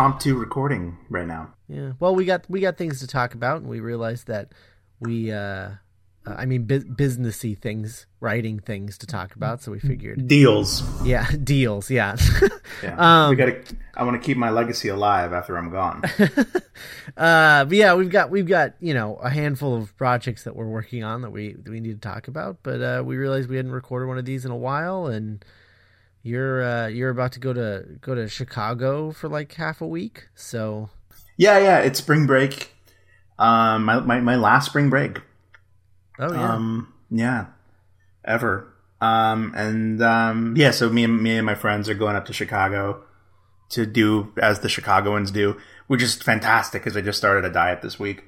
impromptu recording right now. Yeah. Well, we got we got things to talk about, and we realized that we, uh, uh I mean, bu- businessy things, writing things to talk about. So we figured, Deals. yeah, deals, yeah. Yeah. Um, we gotta. I want to keep my legacy alive after I'm gone. uh, but yeah, we've got we've got you know a handful of projects that we're working on that we that we need to talk about. But uh, we realized we hadn't recorded one of these in a while, and you're uh, you're about to go to go to Chicago for like half a week. So yeah, yeah. It's spring break. Um, my my, my last spring break. oh yeah, Um, yeah, ever. Um, and um, yeah. So me and me and my friends are going up to Chicago to do as the Chicagoans do, which is fantastic because I just started a diet this week.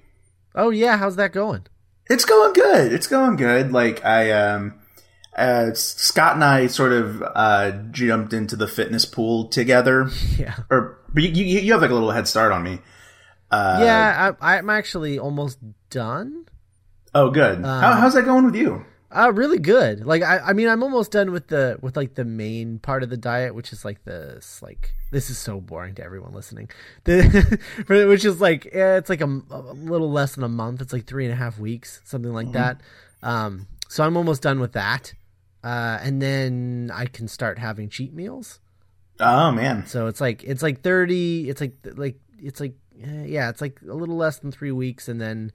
oh yeah. How's that going? It's going good. It's going good. Like I um uh Scott and I sort of uh jumped into the fitness pool together. Yeah. Or but you you, you have like a little head start on me. Uh yeah, I, I'm actually almost done. Oh good. How, how's that going with you? Uh, really good. Like I, I mean, I'm almost done with the with like the main part of the diet, which is like this. Like this is so boring to everyone listening. The which is like eh, it's like a, a little less than a month. It's like three and a half weeks, something like that. Um, so I'm almost done with that, uh, and then I can start having cheat meals. Oh man. So it's like it's like thirty. It's like like it's like eh, yeah, it's like a little less than three weeks, and then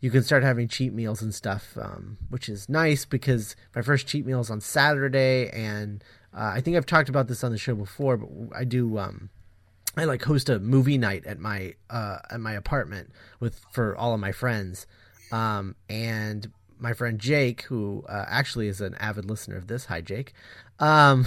you can start having cheat meals and stuff, um, which is nice because my first cheat meal is on Saturday, and uh, I think I've talked about this on the show before, but I do. Um, I like host a movie night at my uh, at my apartment with for all of my friends, um, and my friend Jake, who uh, actually is an avid listener of this. Hi, Jake. Um,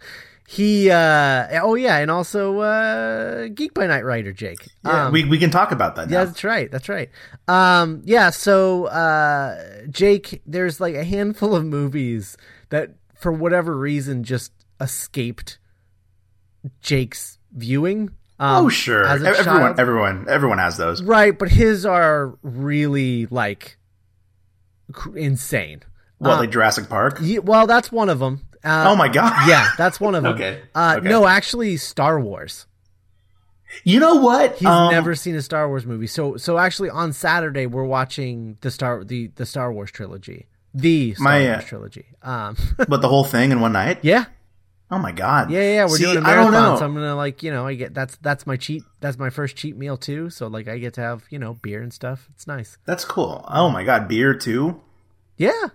he uh, oh yeah, and also uh, Geek by Night writer Jake. Yeah, Um, we we can talk about that now. yeah, that's right. That's right. Um, yeah. So, uh, Jake, there's like a handful of movies that, for whatever reason, just escaped Jake's viewing. Um, oh sure. everyone child. everyone everyone has those. right? But his are really like insane. Uh, like Jurassic Park? Ye- well, that's one of them. Uh, oh my god. Yeah, that's one of them. Okay. Uh, Okay. No, actually, Star Wars. You know what? He's Um, never seen a Star Wars movie. So so actually on Saturday we're watching the Star the the Star Wars trilogy. The Star My, uh, Wars trilogy. Um but the whole thing in one night? yeah. Oh my god. Yeah, yeah, yeah, we're See, doing a I don't marathon, know. so I'm gonna like, you know, I get that's that's my cheat that's my first cheat meal too. So like I get to have, you know, beer and stuff. It's nice. That's cool. Oh my god, beer too? Yeah.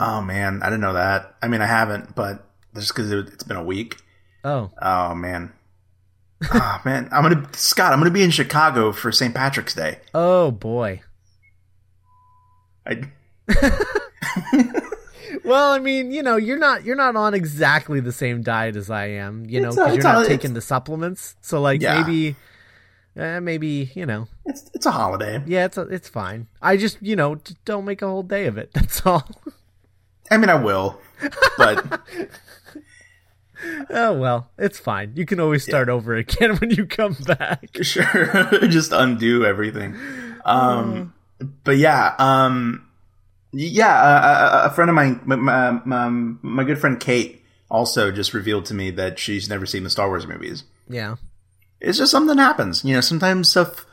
Oh man, I didn't know that. I mean, I haven't, but just because it, it's been a week. Oh. Oh man. oh man, I'm gonna Scott. I'm gonna be in Chicago for St. Patrick's Day. Oh boy. I, Well, I mean, you know, you're not you're not on exactly the same diet as I am, you know, because uh, you're not uh, taking the supplements. So like Yeah. maybe uh, maybe, you know, it's it's a holiday. Yeah, it's it's fine. I just you know just don't make a whole day of it. That's all. I mean, I will, but oh well, it's fine. You can always start over again when you come back. sure, just undo everything. Um, but yeah, um, yeah, uh, a, a friend of mine, my, my, my, my good friend Kate, also just revealed to me that she's never seen the Star Wars movies. Yeah, it's just something happens. You know, sometimes stuff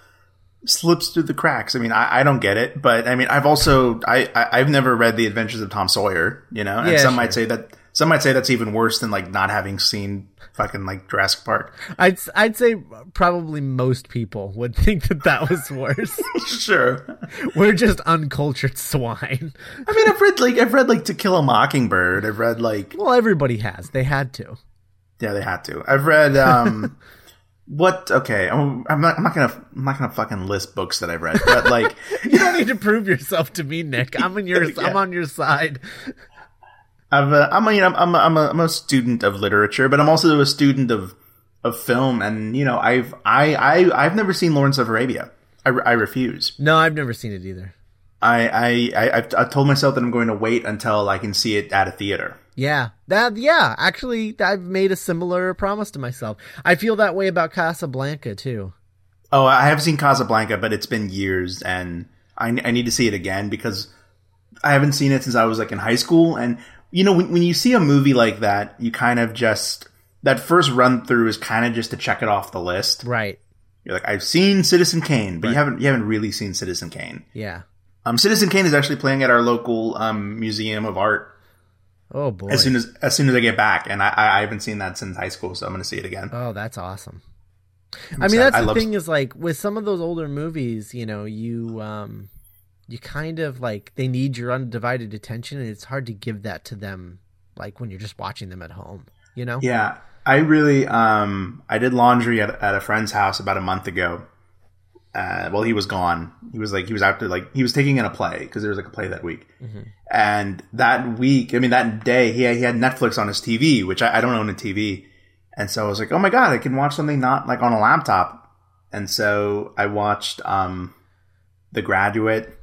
slips through the cracks. I mean, I, I don't get it, but I mean, I've also I, I I've never read the Adventures of Tom Sawyer. You know, and Yeah, some sure. might say that some might say that's even worse than like not having seen fucking like Jurassic Park. I'd I'd say probably most people would think that that was worse. sure. We're just uncultured swine. I mean, I've read like I've read like To Kill a Mockingbird. I've read like Well, everybody has. They had to. yeah, they had to. I've read um. What? Okay, I'm, I'm not. I'm not gonna. I'm not gonna fucking list books that I've read. But like, You don't need to prove yourself to me, Nick. I'm on your I'm on your side. I've uh, I'm a, you know, I'm I'm a I'm a student of literature, but I'm also a student of of film, and you know, I've I I I've never seen Lawrence of Arabia. I, I refuse. No, I've never seen it either. I I I I've, I've told myself that I'm going to wait until I can see it at a theater. Yeah, that yeah. Actually, I've made a similar promise to myself. I feel that way about Casablanca too. Oh, I have seen Casablanca, but it's been years, and I, I need to see it again because I haven't seen it since I was like in high school. And you know, when, when you see a movie like that, you kind of just that first run through is kind of just to check it off the list. Right. You're like, I've seen Citizen Kane, but you haven't you haven't really seen Citizen Kane. Yeah. Um, Citizen Kane is actually playing at our local um, museum of art Oh boy. as soon as as soon as I get back, and I I haven't seen that since high school, so I'm going to see it again. Oh, that's awesome. I mean, excited. that's I the love- thing is like with some of those older movies, you know, you um, you kind of like they need your undivided attention, and it's hard to give that to them like when you're just watching them at home. You know? Yeah, I really um I did laundry at, at a friend's house about a month ago. Uh, well, he was gone. He was like he was out to like he was taking in a play because there was like a play that week, and that week, I mean that day, he had, he had Netflix on his TV, which I, I don't own a TV, and so I was like, oh my god, I can watch something not like on a laptop, and so I watched um, The Graduate,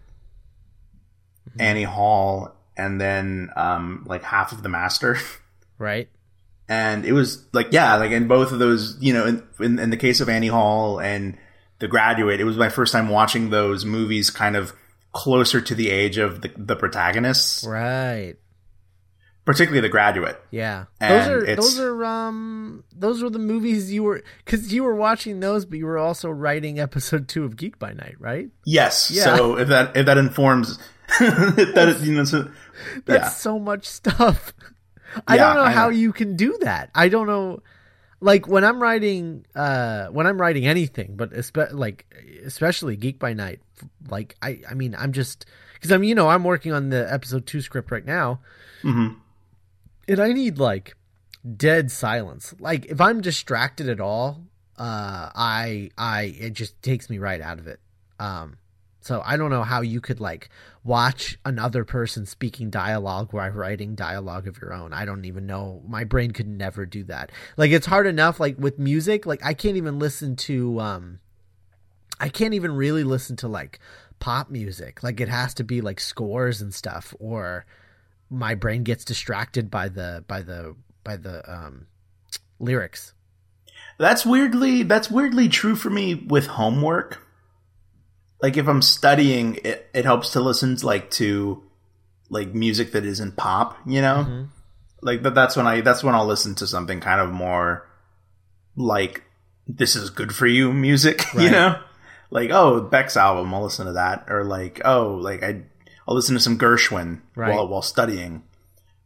Annie Hall, and then um like half of The Master. Right. and it was like yeah like in both of those you know in, in, in the case of annie hall and the graduate it was my first time watching those movies kind of closer to the age of the, the protagonists Right. particularly the graduate Yeah. And those are those are um those were the movies you were because you were watching those, but you were also writing episode two of Geek by Night, right? yes Yeah. so if that if that informs that is you know so, That's yeah so much stuff. I Yeah, don't know I how know. you can do that. I don't know. Like when I'm writing, uh, when I'm writing anything, but espe- like especially Geek by Night, like I, I mean, I'm just because I'm, you know, I'm working on the episode two script right now, Mhm. and I need like dead silence. Like if I'm distracted at all, uh, I, I, it just takes me right out of it. Um, so I don't know how you could like watch another person speaking dialogue while writing dialogue of your own. I don't even know. My brain could never do that. Like it's hard enough like with music, like I can't even listen to um I can't even really listen to like pop music. Like it has to be like scores and stuff or my brain gets distracted by the by the by the um lyrics. that's weirdly that's weirdly true for me with homework like if i'm studying it, it helps to listen to like to like music that isn't pop you know Mm-hmm. like but that's when i that's when i'll listen to something kind of more like this is good for you music you know like oh beck's album i'll listen to that or like oh like i i'll listen to some gershwin Right. while while studying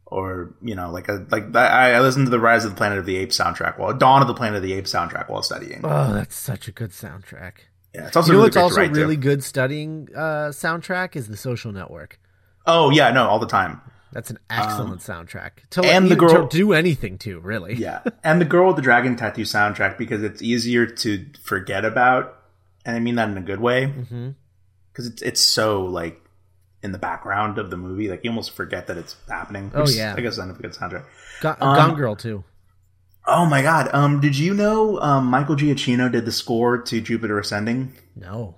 or you know like a like i I listened to the rise of the planet of the apes soundtrack while dawn of the planet of the apes soundtrack while studying Oh, that's such a good soundtrack. Yeah it's also You know really what's also to really good studying uh, soundtrack is the Social Network. oh yeah no all the time That's an excellent soundtrack. To Um, and the girl- to do anything to really. yeah and the girl with the dragon tattoo soundtrack because it's easier to forget about and i mean that in a good way because it's it's so like in the background of the movie like you almost forget that it's happening Oh, which is, yeah. i guess not a good soundtrack Gu- Um, Gone Girl too. Oh my god um did you know um michael giacchino did the score to jupiter ascending No.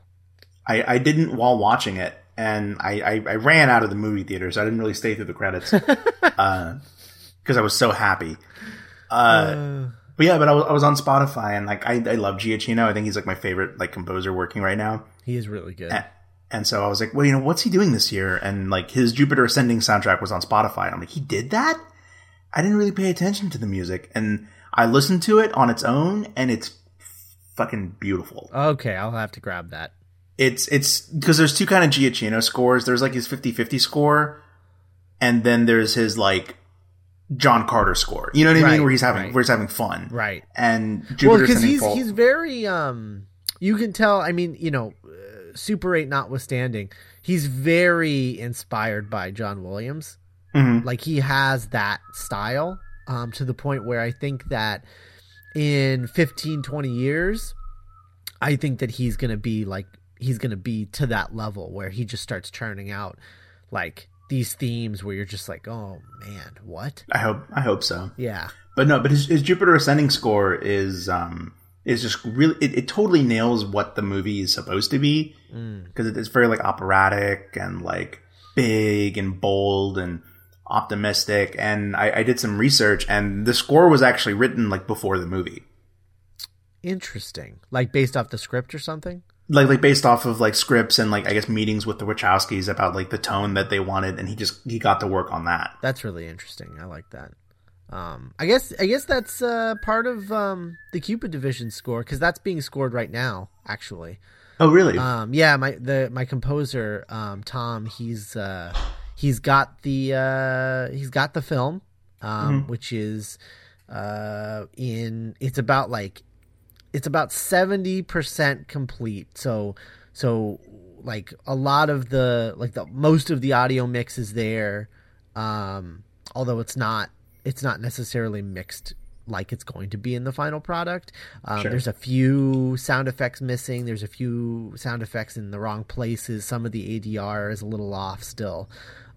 I, I didn't while watching it, and I, I, I ran out of the movie theater, so I didn't really stay through the credits because I was so happy. Uh, but yeah, but I was, I was on Spotify, and like I, I love Giacchino. I think he's like my favorite like composer working right now. He is really good. A- And so I was like, well, you know, what's he doing this year? And like his Jupiter Ascending soundtrack was on Spotify. And I'm like, he did that? I didn't really pay attention to the music. And I listened to it on its own, and it's fucking beautiful. Okay, I'll have to grab that. it's it's because there's two kind of Giacchino scores. There's like his 50-50 score, and then there's his like John Carter score. You know what I Right, mean? Where he's having right. where he's having fun. Right. And well, because he's Fall- he's very um. You can tell. I mean, you know, uh, Super Eight notwithstanding, he's very inspired by John Williams. Mhm. Like he has that style um, to the point where I think that in 15, 20 years, I think that he's gonna be like he's gonna be to that level where he just starts churning out like these themes where you're just like, oh man, what? I hope I hope so. Yeah. but no, but his, his Jupiter Ascending score is um is just really it, it totally nails what the movie is supposed to be because it's very like operatic and like big and bold and optimistic. And I, I did some research, and the score was actually written like before the movie. Interesting. Like based off the script or something? like like based off of like scripts and like I guess meetings with the Wachowskis about like the tone that they wanted, and he just he got to work on that. That's really interesting. I like that. Um, I guess I guess that's uh, part of um, the Cupid Division score because that's being scored right now. Actually, Oh, really? um, yeah, my the my composer um, Tom, he's uh, he's got the uh, he's got the film, um, which is uh, in it's about like it's about 70% complete. So so like a lot of the like the most of the audio mix is there um although it's not it's not necessarily mixed like it's going to be in the final product. Um, Sure. there's a few sound effects missing. There's a few sound effects in the wrong places. Some of the adr is a little off still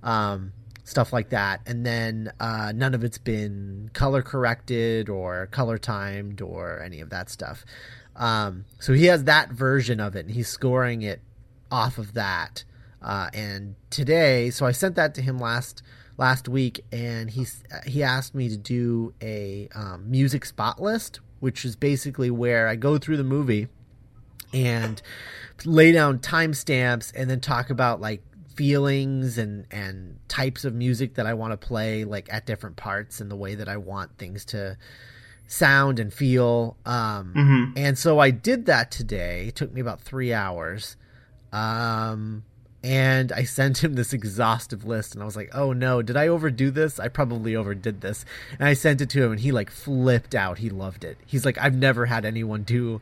um, stuff like that. And then uh, none of it's been color corrected or color timed or any of that stuff. Um, so he has that version of it, and he's scoring it off of that. Uh, and today, so I sent that to him last last week, and he he asked me to do a um, music spot list, which is basically where I go through the movie and lay down timestamps and then talk about like feelings and and types of music that I want to play like at different parts and the way that I want things to sound and feel um and so I did that today it took me about 3 hours um and I sent him this exhaustive list and I was like, "Oh no, did I overdo this? I probably overdid this." And I sent it to him and he like flipped out. He loved it. He's like, "I've never had anyone do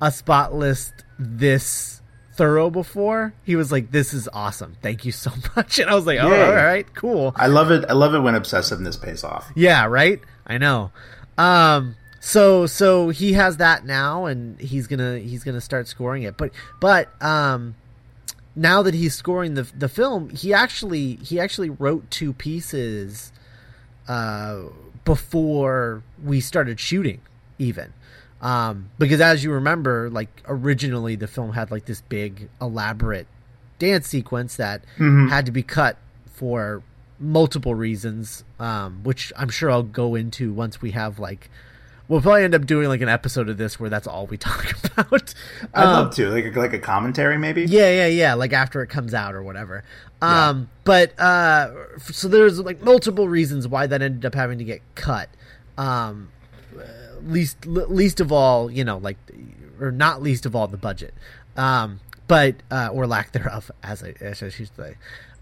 a spot list this thorough before." He was like, "This is awesome. Thank you so much." And I was like, "Oh, Yay. all right, cool." I love it. I love it when obsessiveness pays off. Yeah, right? I know. Um so so he has that now and he's to he's to start scoring it. But but um now that he's scoring the the film, he actually he actually wrote two pieces uh before we started shooting even. Um because as you remember, like originally the film had like this big elaborate dance sequence that had to be cut for multiple reasons, um, which I'm sure I'll go into once we have like we'll probably end up doing like an episode of this where that's all we talk about. I'd Um, love to like like a commentary maybe. yeah, yeah, yeah. Like after it comes out or whatever. Um, but uh, so there's like multiple reasons why that ended up having to get cut. Um, least least of all, you know, like or not least of all the budget. Um, but uh, or lack thereof, as I, as I should say.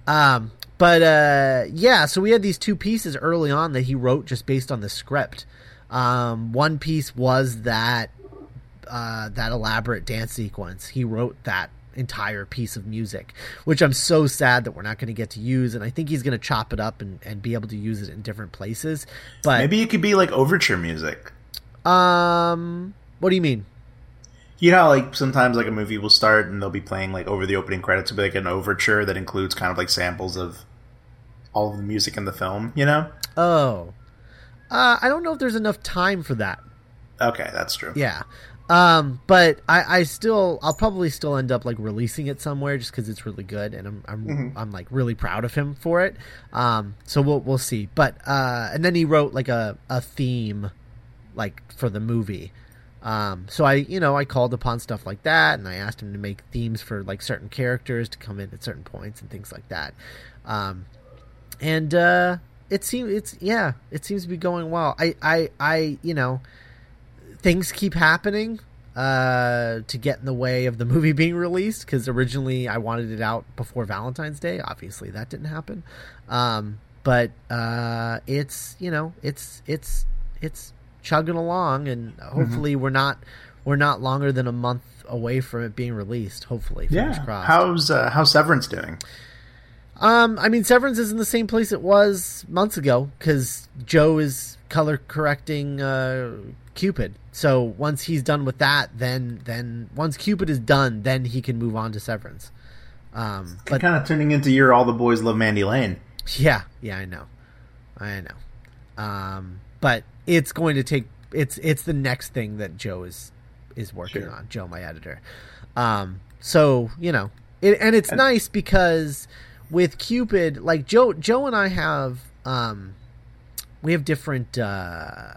Um, but uh, yeah, so we had these two pieces early on that he wrote just based on the script. Um, one piece was that uh, that elaborate dance sequence. He wrote that entire piece of music, which I'm so sad that we're not going to get to use. And I think he's going to chop it up and, and be able to use it in different places. But Maybe it could be like overture music. Um, what do you mean? You know, how, like sometimes like a movie will start and they'll be playing like over the opening credits will be like an overture that includes kind of like samples of all of the music in the film. You know? Oh, uh, I don't know if there's enough time for that. Okay, that's true. Yeah. Um, but I, I still, I'll probably still end up like releasing it somewhere just because it's really good, and I'm, I'm, I'm like really proud of him for it. Um, so we'll, we'll see. But uh, and then he wrote like a, a theme, like for the movie. Um, so I, you know, I called upon stuff like that, and I asked him to make themes for like certain characters to come in at certain points and things like that. Um, and uh, it seems it's yeah, it seems to be going well. I, I, I, you know things keep happening uh, to get in the way of the movie being released because originally I wanted it out before Valentine's Day. Obviously, that didn't happen. Um, but uh, it's you know it's it's it's chugging along, and hopefully we're not we're not longer than a month away from it being released. Hopefully, fingers Yeah. crossed. How's uh, how's Severance doing? Um, I mean, Severance is in the same place it was months ago because Joe is color correcting uh, Cupid. So once he's done with that, then then once Cupid is done, then he can move on to Severance. Um, but kind of turning into your All the Boys Love Mandy Lane. yeah, yeah, I know, I know. Um, but it's going to take it's it's the next thing that Joe is is working Sure. on. Joe, my editor. Um, so you know, it, and it's nice because with Cupid, like Joe, Joe and I have um, we have different. Uh,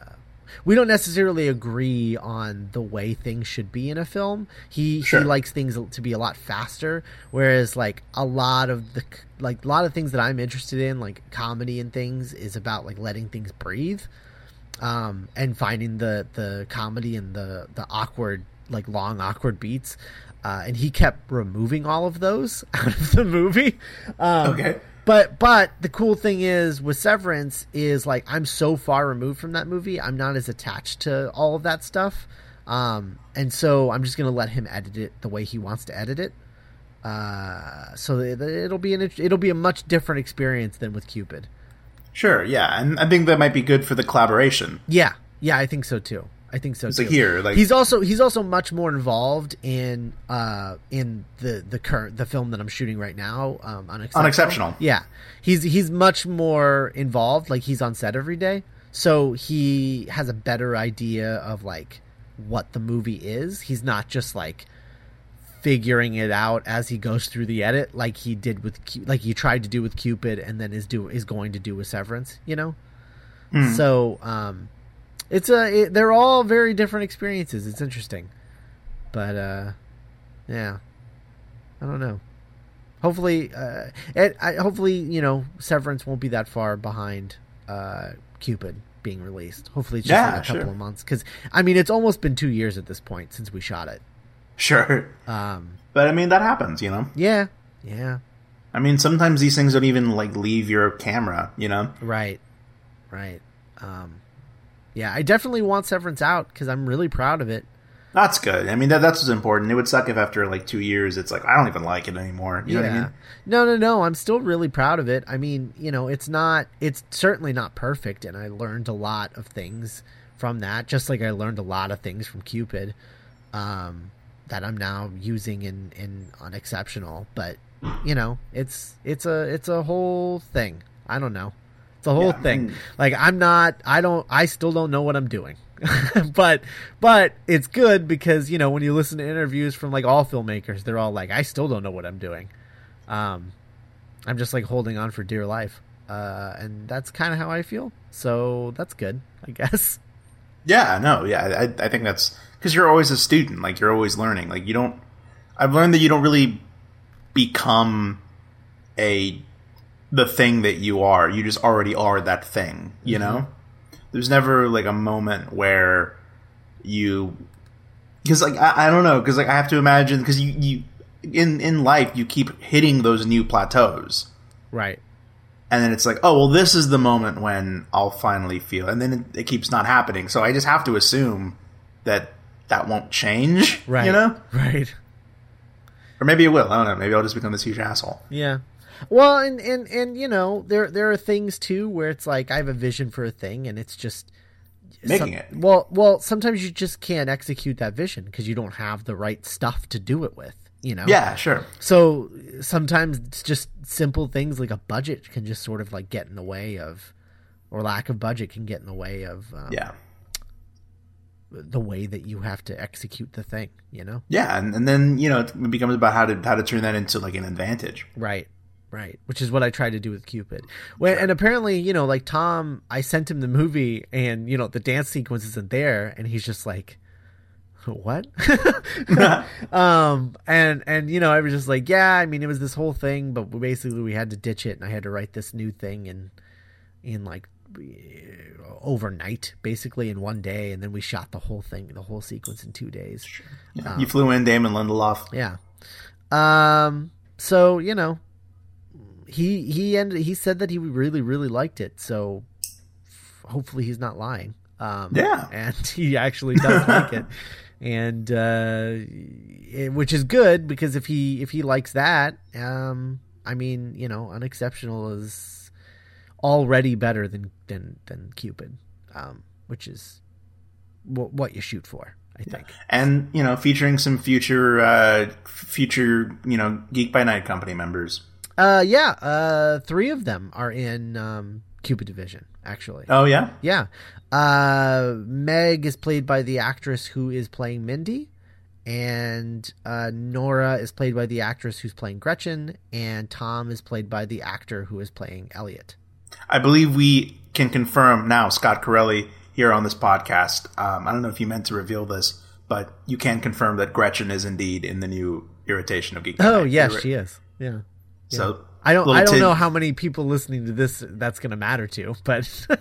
we don't necessarily agree on the way things should be in a film. He Sure. he likes things to be a lot faster, whereas like a lot of the like a lot of things that I'm interested in, like comedy and things, is about like letting things breathe, um, and finding the the comedy and the the awkward like long awkward beats. Uh, and he kept removing all of those out of the movie. Um, Okay. but but the cool thing is with Severance is like I'm so far removed from that movie. I'm not as attached to all of that stuff. Um, and so I'm just gonna let him edit it the way he wants to edit it. Uh, so it, it'll be an it'll be a much different experience than with Cupid. Sure, yeah, and I think that might be good for the collaboration. Yeah, yeah, I think so too. I think so It's too. here, like he's also he's also much more involved in uh in the the current the film that I'm shooting right now um unexceptional. Unexceptional. Yeah. He's he's much more involved like he's on set every day. So he has a better idea of like what the movie is. He's not just like figuring it out as he goes through the edit like he did with like he tried to do with Cupid and then is do is going to do with Severance, you know? So um it's a it, they're all very different experiences. It's interesting, but uh, yeah, I don't know. Hopefully, uh, it, I, hopefully you know Severance won't be that far behind uh, Cupid being released. Hopefully, it's just Yeah, like a couple sure. of months because I mean it's almost been two years at this point since we shot it. Sure, Um, but I mean that happens, you know. yeah, yeah, I mean sometimes these things don't even like leave your camera, you know. right, right. Um, yeah, I definitely want Severance out because I'm really proud of it. That's good. I mean that that's what's important. It would suck if after like two years it's like I don't even like it anymore. You know what I mean? No, no, no. I'm still really proud of it. I mean, you know, it's not, it's certainly not perfect, and I learned a lot of things from that, just like I learned a lot of things from Cupid um, that I'm now using in, in Unexceptional. But, you know, it's, it's a, it's a whole thing. I don't know. It's a whole Yeah, I thing. mean- like, I'm not, I don't, I still don't know what I'm doing. but but it's good because you know when you listen to interviews from like all filmmakers they're all like i still don't know what i'm doing um i'm just like holding on for dear life uh and that's kind of how i feel so that's good i guess Yeah, no, yeah, I, I think that's because you're always a student. Like you're always learning. Like you don't. I've learned that you don't really become a the thing that you are. You just already are that thing. You know. Mm-hmm. There's never like a moment where you because like I, I don't know because like I have to imagine because you you in in life you keep hitting those new plateaus right and then it's like, oh well, this is the moment when I'll finally feel, and then it, it keeps not happening. So I just have to assume that that won't change, right You know, right or maybe it will. I don't know. Maybe I'll just become this huge asshole. Yeah. Well, and, and and you know, there there are things too where it's like I have a vision for a thing and it's just Making some- it. Well, well, sometimes you just can't execute that vision because you don't have the right stuff to do it with, you know. Yeah, sure. So sometimes it's just simple things like a budget can just sort of like get in the way of or lack of budget can get in the way of um, Yeah, the way that you have to execute the thing, you know. yeah, and, and then you know it becomes about how to how to turn that into like an advantage. Right. Right. Which is what I tried to do with Cupid. When, And apparently, you know, like Tom, I sent him the movie and, you know, the dance sequence isn't there. And he's just like, what? um, and, and, you know, I was just like, yeah, I mean, it was this whole thing, but basically we had to ditch it and I had to write this new thing and in like overnight, basically in one day. And then we shot the whole thing, the whole sequence in two days. Yeah. you flew in Damon Lindelof. Yeah. Um. So you know, he he ended. He said that he really really liked it. So hopefully he's not lying. Um, Yeah. And he actually does like it, and uh, it, which is good because if he if he likes that, um, I mean, you know, unexceptional is already better than than than Cupid, um, which is w- what you shoot for. I think. and you know featuring some future uh future you know geek by night company members Uh, yeah. Uh, three of them are in um, Cupid Division, actually. Oh yeah. Yeah. Uh, Meg is played by the actress who is playing Mindy, and uh, Nora is played by the actress who's playing Gretchen, and Tom is played by the actor who is playing Elliot. I believe we can confirm now, Scott Corelli here on this podcast. Um, I don't know if you meant to reveal this, but you can confirm that Gretchen is indeed in the new Irritation of Geek. Oh Night. yes, she is. Yeah. So I don't. I don't tid- know how many people listening to this that's going to matter to, but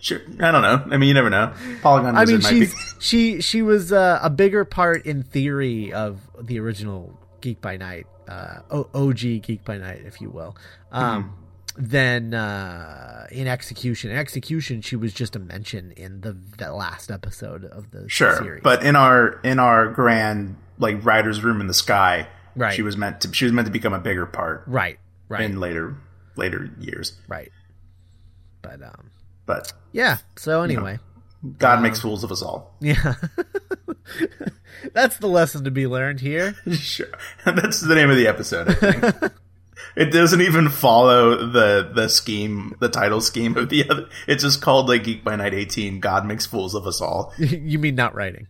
Sure, I don't know. I mean, you never know. Polygon. I mean, Wizard might be- she's she she was uh, a bigger part in theory of the original Geek by Night, uh, OG Geek by Night, if you will. Um, Than uh, in execution. In execution, she was just a mention in the that last episode of the sure, series. but in our in our grand like writer's room in the sky, Right. She was meant to. She was meant to become a bigger part right, right, in later later years. right. But um, But yeah. So anyway, God makes fools of us all. yeah. That's the lesson to be learned here. Sure. That's the name of the episode, I think. It doesn't even follow the the scheme, the title scheme of the other. It's just called like Geek by Night 18, God makes fools of us all. you mean not writing?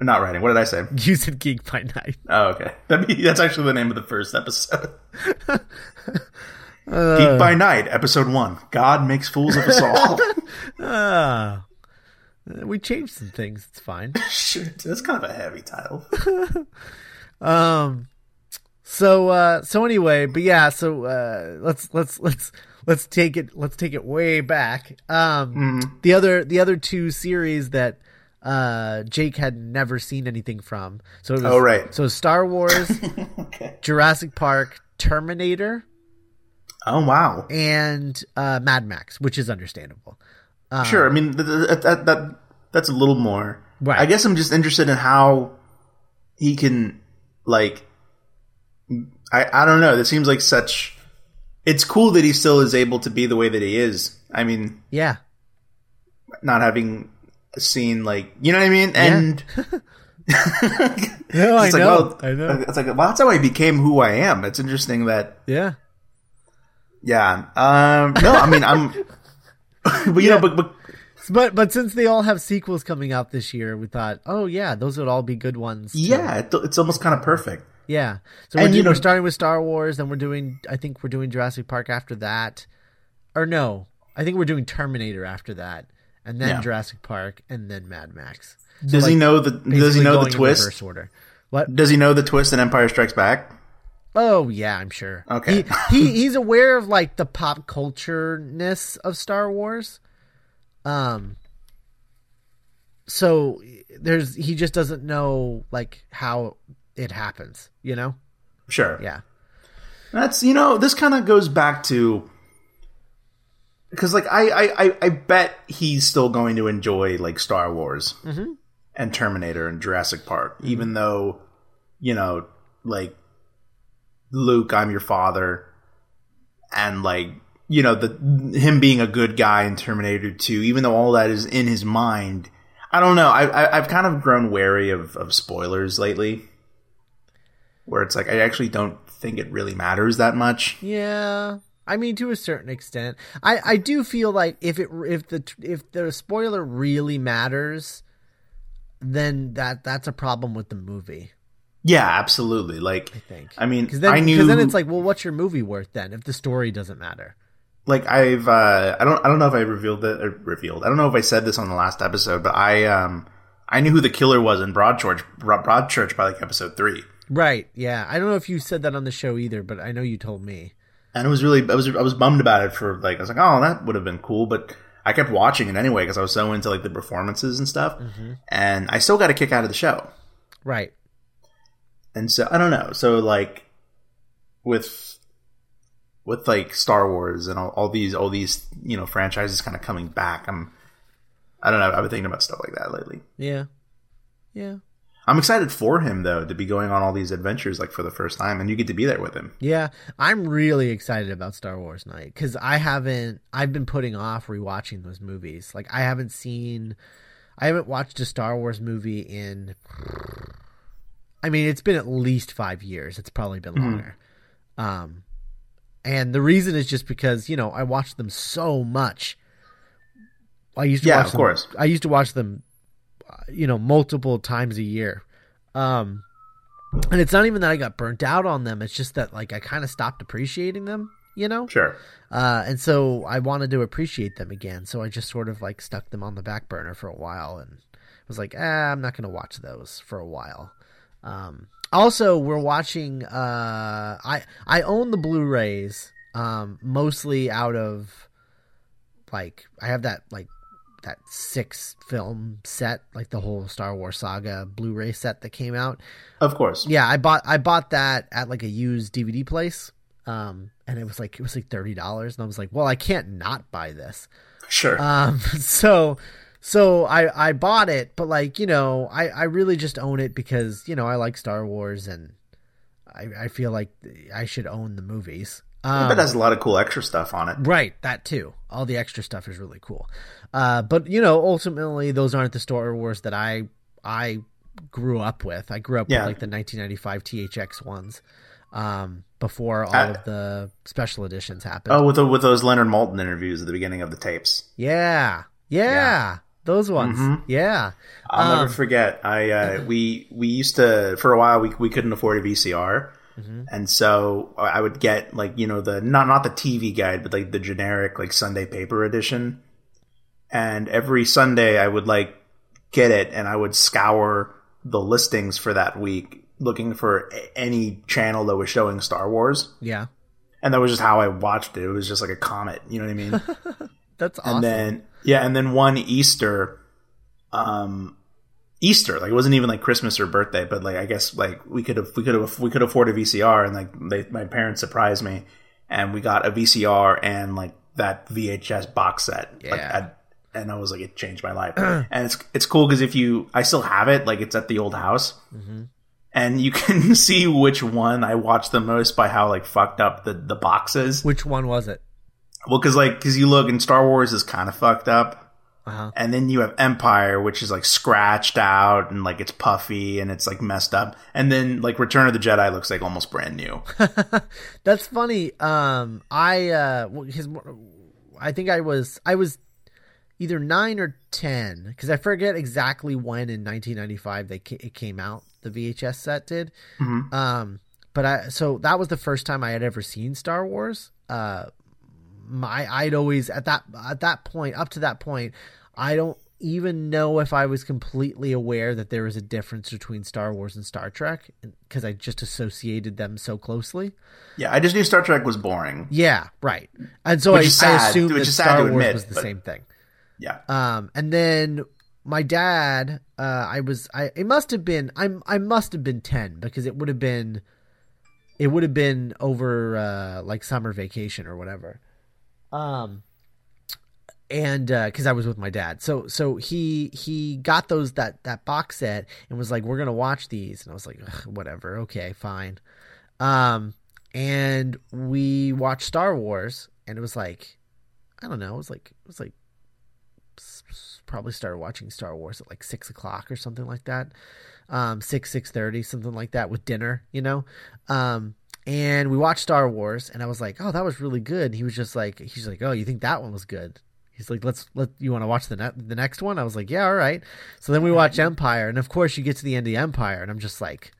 Not writing. What did I say? You said Geek by Night. Oh, okay. Be, that's actually the name of the first episode. Uh. Geek by Night, episode one. God makes fools of us all. Ah, we changed some things. It's fine. Shit, that's kind of a heavy title. Um, so uh, so anyway, but yeah, so uh, let's let's let's let's take it let's take it way back. Um, the other the other two series that uh Jake had never seen anything from. So it was, Oh, right. So Star Wars, Okay. Jurassic Park, Terminator, Oh wow. and uh, Mad Max, which is understandable. Sure. I mean, th- th- that, that, that that's a little more. Right. I guess I'm just interested in how he can, like, I I don't know. This seems like such. It's cool that he still is able to be the way that he is. I mean, Yeah, not having seen like you know what I mean, and no, I it's like, know, well, I know. It's like, well, that's how I became who I am. It's interesting that, Yeah, yeah. Um, no, I mean, I'm, but you know, but, but but but since they all have sequels coming out this year, we thought, oh yeah, those would all be good ones. yeah, it, it's almost kind of perfect. Yeah. So we're, And, do- you know- we're starting with Star Wars, then we're doing. I think we're doing Jurassic Park after that, or no? I think we're doing Terminator after that, and then Yeah. Jurassic Park, and then Mad Max. So, Does he know the Does he know the twist? order. What? Does he know the twist in Empire Strikes Back? Oh yeah, I'm sure. Okay. He, he he's aware of like the pop culture ness of Star Wars. Um. So there's he just doesn't know like how it happens. You know. Sure. Yeah. That's you know this kind of goes back to because like I, I I bet he's still going to enjoy like Star Wars mm-hmm. and Terminator and Jurassic Park, mm-hmm. even though you know like Luke, I'm your father, and like you know the him being a good guy in Terminator Two, even though all that is in his mind. I don't know. I, I I've kind of grown wary of of spoilers lately, where it's like I actually don't think it really matters that much. Yeah, I mean to a certain extent. I I do feel like if it if the if the spoiler really matters, then that that's a problem with the movie. Yeah, absolutely. Like I think. I mean, Because then, I knew. then it's like, well, what's your movie worth then if the story doesn't matter? like I've uh I don't I don't know if I revealed it or revealed. I don't know if I said this on the last episode, but I um I knew who the killer was in Broadchurch Broadchurch by like episode 3. Right? Yeah. I don't know if you said that on the show either, but I know you told me. And it was really I was I was bummed about it for like I was like, "Oh, that would have been cool," but I kept watching it anyway because I was so into like the performances and stuff. Mm-hmm. And I still got a kick out of the show. Right. and so I don't know. So like with with like Star Wars and all, all these all these you know franchises kind of coming back, I'm I don't know. I've been thinking about stuff like that lately. Yeah. Yeah. I'm excited for him though to be going on all these adventures like for the first time, and you get to be there with him. Yeah, I'm really excited about Star Wars Night because I haven't. I've been putting off rewatching those movies. Like I haven't seen. I haven't watched a Star Wars movie in. I mean, it's been at least five years. It's probably been longer. Um, and the reason is just because you know I watched them so much I used to Yeah, watch of them, course. I used to watch them, you know, multiple times a year. Um, and it's not even that I got burnt out on them. It's just that like I kind of stopped appreciating them, you know. Sure. Uh, and so I wanted to appreciate them again. So I just sort of like stuck them on the back burner for a while and was like, ah, I'm not going to watch those for a while. Um, also, we're watching. Uh, I I own the Blu-rays um, mostly out of like I have that like that six film set, like the whole Star Wars saga Blu-ray set that came out. Of course. Yeah, I bought I bought that at like a used DVD place. Um, and it was like it was like thirty dollars, and I was like, well, I can't not buy this. Sure. Um, so so I I bought it, but like you know, I I really just own it because you know I like Star Wars and I I feel like I should own the movies. Um, but it has a lot of cool extra stuff on it. Right, that too. All the extra stuff is really cool. Uh, but you know, ultimately, those aren't the Star Wars that I I grew up with. I grew up Yeah. with like the 1995 THX ones um, before all Uh, of the special editions happened. Oh, with the, with those Leonard Maltin interviews at the beginning of the tapes. yeah, yeah, those ones. Mm-hmm. Yeah, I'll Um, never forget. I uh, we we used to for a while we we couldn't afford a VCR, Mm-hmm. and so I would get like you know the not not the TV guide, but like the generic like Sunday paper edition. And every Sunday I would like get it, and I would scour the listings for that week looking for any channel that was showing Star Wars. yeah. And that was just how I watched it. It was just like a comet, you know what I mean? That's awesome. and then yeah, and then one Easter, um, Easter like it wasn't even like Christmas or birthday, but like I guess like we could have we could have we could afford a VCR, and like they, my parents surprised me, and we got a VCR and like that VHS box set. Like, Yeah. I- and I was like, it changed my life, and it's it's cool because if you, I still have it, like it's at the old house, Mm-hmm. and you can see which one I watched the most by how like fucked up the the box is. Which one was it? Well, because like because you look and Star Wars is kind of fucked up, Uh-huh. and then you have Empire, which is like scratched out and like it's puffy and it's like messed up, and then like Return of the Jedi looks like almost brand new. That's funny. Um, I uh, his, I think I was I was either nine or ten because I forget exactly when in 1995 they ca- it came out. The VHS set did. Um, but I so that was the first time I had ever seen Star Wars. Uh, my I'd always at that at that point up to that point, I don't even know if I was completely aware that there was a difference between Star Wars and Star Trek because I just associated them so closely. yeah, I just knew Star Trek was boring. Yeah, right. And so I, is I assumed that sad Star to Wars was the but- same thing. Yeah, Um, and then my dad, uh, I was, I, it must have been, I'm, I must have been 10 because it would have been, it would have been over, uh, like summer vacation or whatever. Um, and, uh, cause I was with my dad. So, so he, he got those, that, that box set and was like, we're to watch these. And I was like, whatever. Okay, fine. Um, and we watched Star Wars and it was like, I don't know, it was like, it was like, probably started watching Star Wars at like six o'clock or something like that. Um, six, six thirty, something like that with dinner, you know? Um, and we watched Star Wars and I was like, Oh, that was really good. He was just like, he's like, Oh, you think that one was good? He's like, let's let you want to watch the ne- the next one. I was like, yeah, all right. So then we watch Empire, and of course you get to the end of Empire, and I'm just like,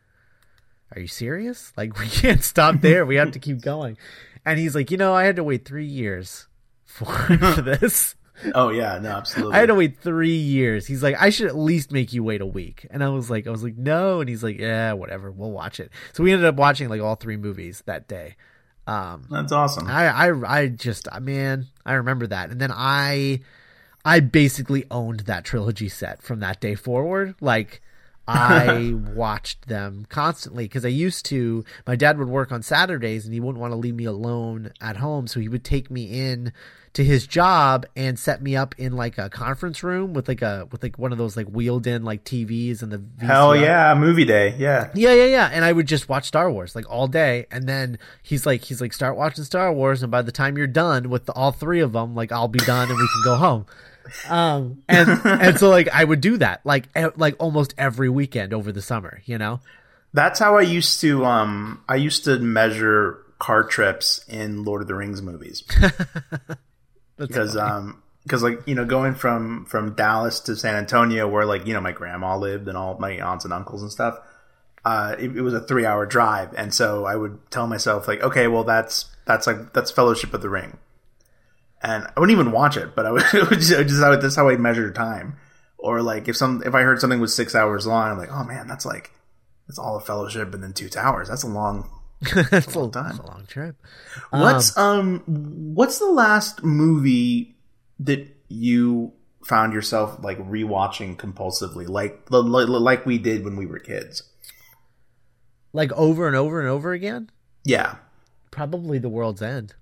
are you serious? Like we can't stop there. We have to keep going. And he's like, you know, I had to wait three years for, for this. oh yeah, no, absolutely. I had to wait three years. He's like, I should at least make you wait a week. And I was like, I was like, no. And he's like, yeah, whatever. We'll watch it. So we ended up watching like all three movies that day. Um, That's awesome. I, I, I just, man, I remember that. And then I, I basically owned that trilogy set from that day forward. Like, I watched them constantly because I used to. My dad would work on Saturdays and he wouldn't want to leave me alone at home, so he would take me in to his job and set me up in like a conference room with like a with like one of those like wheeled in like TVs and the VCR. Hell yeah, movie day. Yeah, Yeah, yeah, yeah. And I would just watch Star Wars like all day. And then he's like, he's like, start watching Star Wars, and by the time you're done with the, all three of them, like I'll be done and we can go home. Um, and and so like I would do that like like almost every weekend over the summer, you know. that's how I used to. Um, I used to measure car trips in Lord of the Rings movies because um, because like you know going from from Dallas to San Antonio where like you know my grandma lived and all my aunts and uncles and stuff uh it, it was a 3 hour drive. And so I would tell myself like okay well that's that's like that's Fellowship of the Ring. And I wouldn't even watch it but I would, it would just, I would just that's how I measured time. Or like if some if I heard something was 6 hours long I'm like oh man that's like that's all a fellowship and then 2 towers. That's a long That's a, long time. that's a long trip. What's um what's the last movie that you found yourself like rewatching compulsively like like, like we did when we were kids? Like over and over and over again? Yeah. Probably The World's End.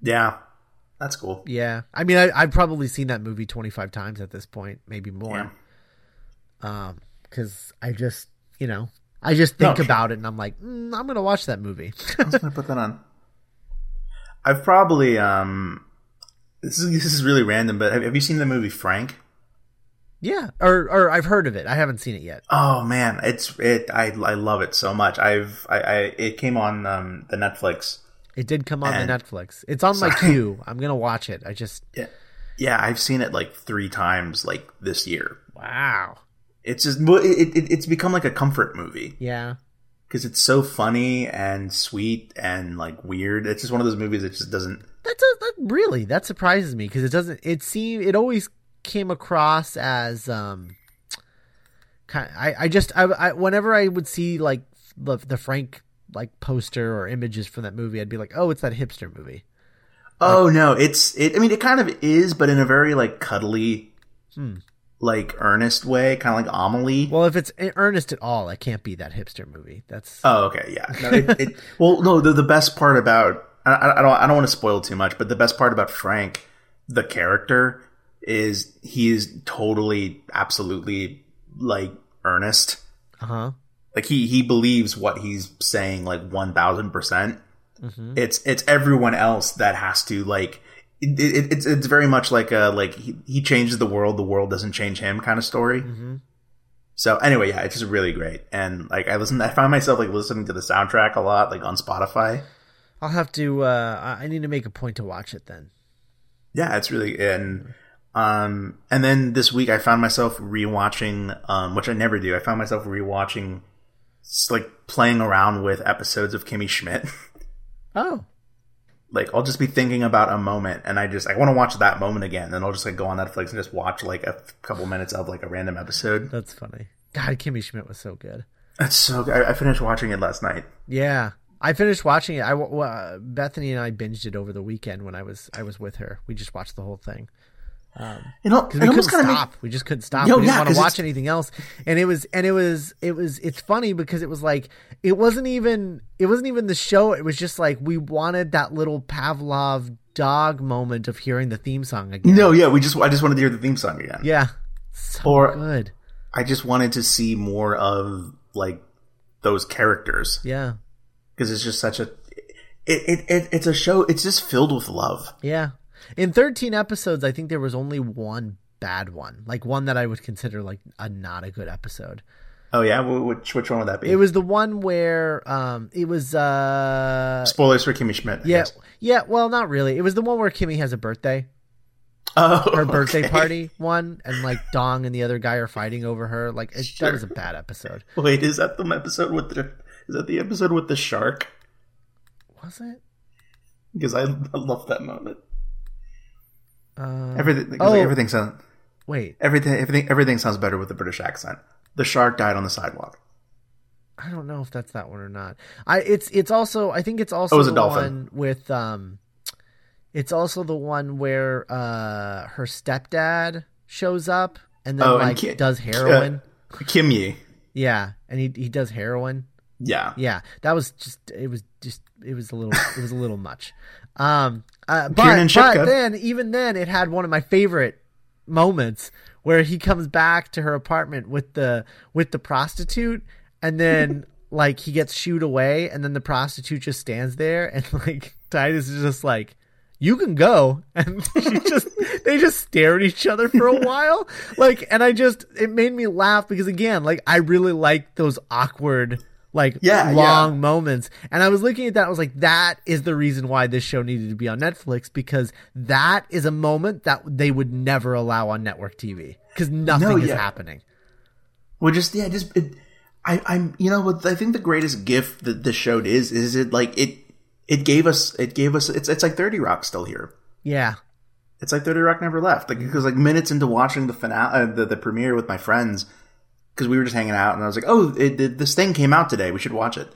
Yeah. That's cool. Yeah. I mean, I, I've probably seen that movie 25 times at this point, maybe more. Yeah. Um, cause I just, you know, I just think No, about it and I'm like, mm, I'm going to watch that movie. I'm gonna put that on. I've probably um this is this is really random, but have, have you seen the movie Frank? yeah. Or, or I've heard of it. I haven't seen it yet. Oh man, it's it I I love it so much. I've I, I it came on um the Netflix. It did come on And- the Netflix. It's on my Sorry. queue. I'm going to watch it. I just, Yeah. Yeah, I've seen it like 3 times like this year. wow. It's just it, it it's become like a comfort movie Yeah. because it's so funny and sweet and like weird. It's just one of those movies that just doesn't. That's a, that really that surprises me because it doesn't. It seem it always came across as um. Kind I I just I, I whenever I would see like the the Frank like poster or images from that movie, I'd be like, oh, it's that hipster movie. Oh no, it's it. I mean, it kind of is, but in a very like cuddly, like earnest way, kind of like Amelie. Well, if it's earnest at all, it can't be that hipster movie. That's Oh, okay, yeah. No, it, it, well, no, the, the best part about I, I don't I don't want to spoil too much, but the best part about Frank, the character, is he is totally, absolutely like earnest. uh huh. Like he he believes what he's saying like one thousand percent. It's it's everyone else that has to like. It, it, it's it's very much like a like he, he changes the world, the world doesn't change him kind of story. So anyway, yeah, it's just really great. And like I listen, I find myself like listening to the soundtrack a lot, like on Spotify. I'll have to. uh I I need to make a point to watch it then. Yeah, it's really and um and then this week I found myself rewatching um which I never do. I found myself rewatching like playing around with episodes of Kimmy Schmidt. Oh, like I'll just be thinking about a moment and I just I want to watch that moment again. Then I'll just like go on Netflix and just watch like a couple minutes of like a random episode. that's funny. God, Kimmy Schmidt was so good. That's so good. I, I finished watching it last night. Yeah, I finished watching it. I uh, Bethany and I binged it over the weekend when I was I was with her. We just watched the whole thing Um, You know, we couldn't stop. we just couldn't stop. Yo, we didn't yeah, want to watch anything else. And it was and it was it was it's funny because it was like it wasn't even it wasn't even the show. It was just like we wanted that little Pavlov dog moment of hearing the theme song again. No, yeah, we just I just wanted to hear the theme song again. Yeah, so Or- good. I just wanted to see more of like those characters Yeah, because it's just such a it, it, it it's a show. It's just filled with love. yeah. In thirteen episodes, I think there was only one bad one, like one that I would consider like a not a good episode. Oh yeah, which which one would that be? It was the one where um it was uh spoilers for Kimmy Schmidt. I yeah guess. yeah well not really it was the one where Kimmy has a birthday Oh, her birthday okay. party one and like Dong and the other guy are fighting over her like it, that was a bad episode Wait, is that the episode with the is that the episode with the shark? was it Because I, I love that moment. uh Everything oh. everything sounds wait everything everything everything sounds better with the British accent. The shark died on the sidewalk. I don't know if that's that one or not I it's it's also I think it's also Oh, it was a the dolphin. one with um it's also the one where uh her stepdad shows up and then Oh, and like Ki- does heroin Kimmy. yeah and he he does heroin Yeah. Yeah, that was just it was just it was a little it was a little much. Um uh, but, but then even then it had one of my favorite moments where he comes back to her apartment with the with the prostitute and then like he gets shooed away and then the prostitute just stands there and like Titus is just like you can go. And she just they just stare at each other for a while. Like and i just it made me laugh because again like i really like those awkward like Yeah, long yeah. moments. And I was looking at that, I was like, that is the reason why this show needed to be on Netflix because that is a moment that they would never allow on network TV because nothing No, is yeah. happening. Well, just yeah, just it, I, I'm you know what I think the greatest gift that this show is is it like it it gave us it gave us it's it's like Thirty Rock still here. Yeah. It's like Thirty Rock never left. Like because like minutes into watching the finale, uh, the the premiere with my friends, because we were just hanging out, and I was like, oh, it, it, this thing came out today. We should watch it.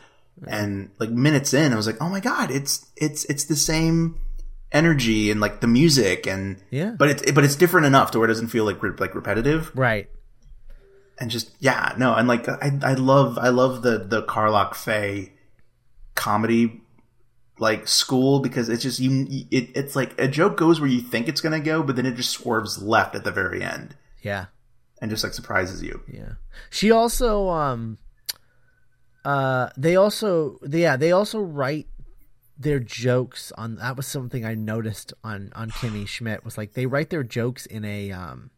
And like minutes in, I was like, oh my god, it's it's it's the same energy and like the music and Yeah. but it's but it's different enough to where it doesn't feel like re- like repetitive Right. and just yeah no and like I I love I love the the Carlock Fey comedy like school because it's just you it, it's like a joke goes where you think it's gonna go but then it just swerves left at the very end Yeah. And just like surprises you. Yeah. She also um uh they also yeah, they also write their jokes on that was something I noticed on on Kimmy Schmidt was like they write their jokes in a um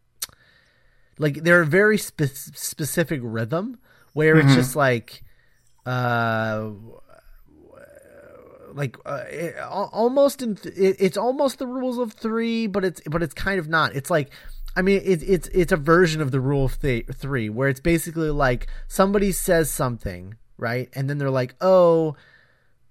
like they're a very spe- specific rhythm where it's just like uh like uh, it, almost in th- it, it's almost the rules of three but it's but it's kind of not. It's like i mean it, it's it's a version of the rule of th- three where it's basically like somebody says something right? And then they're like oh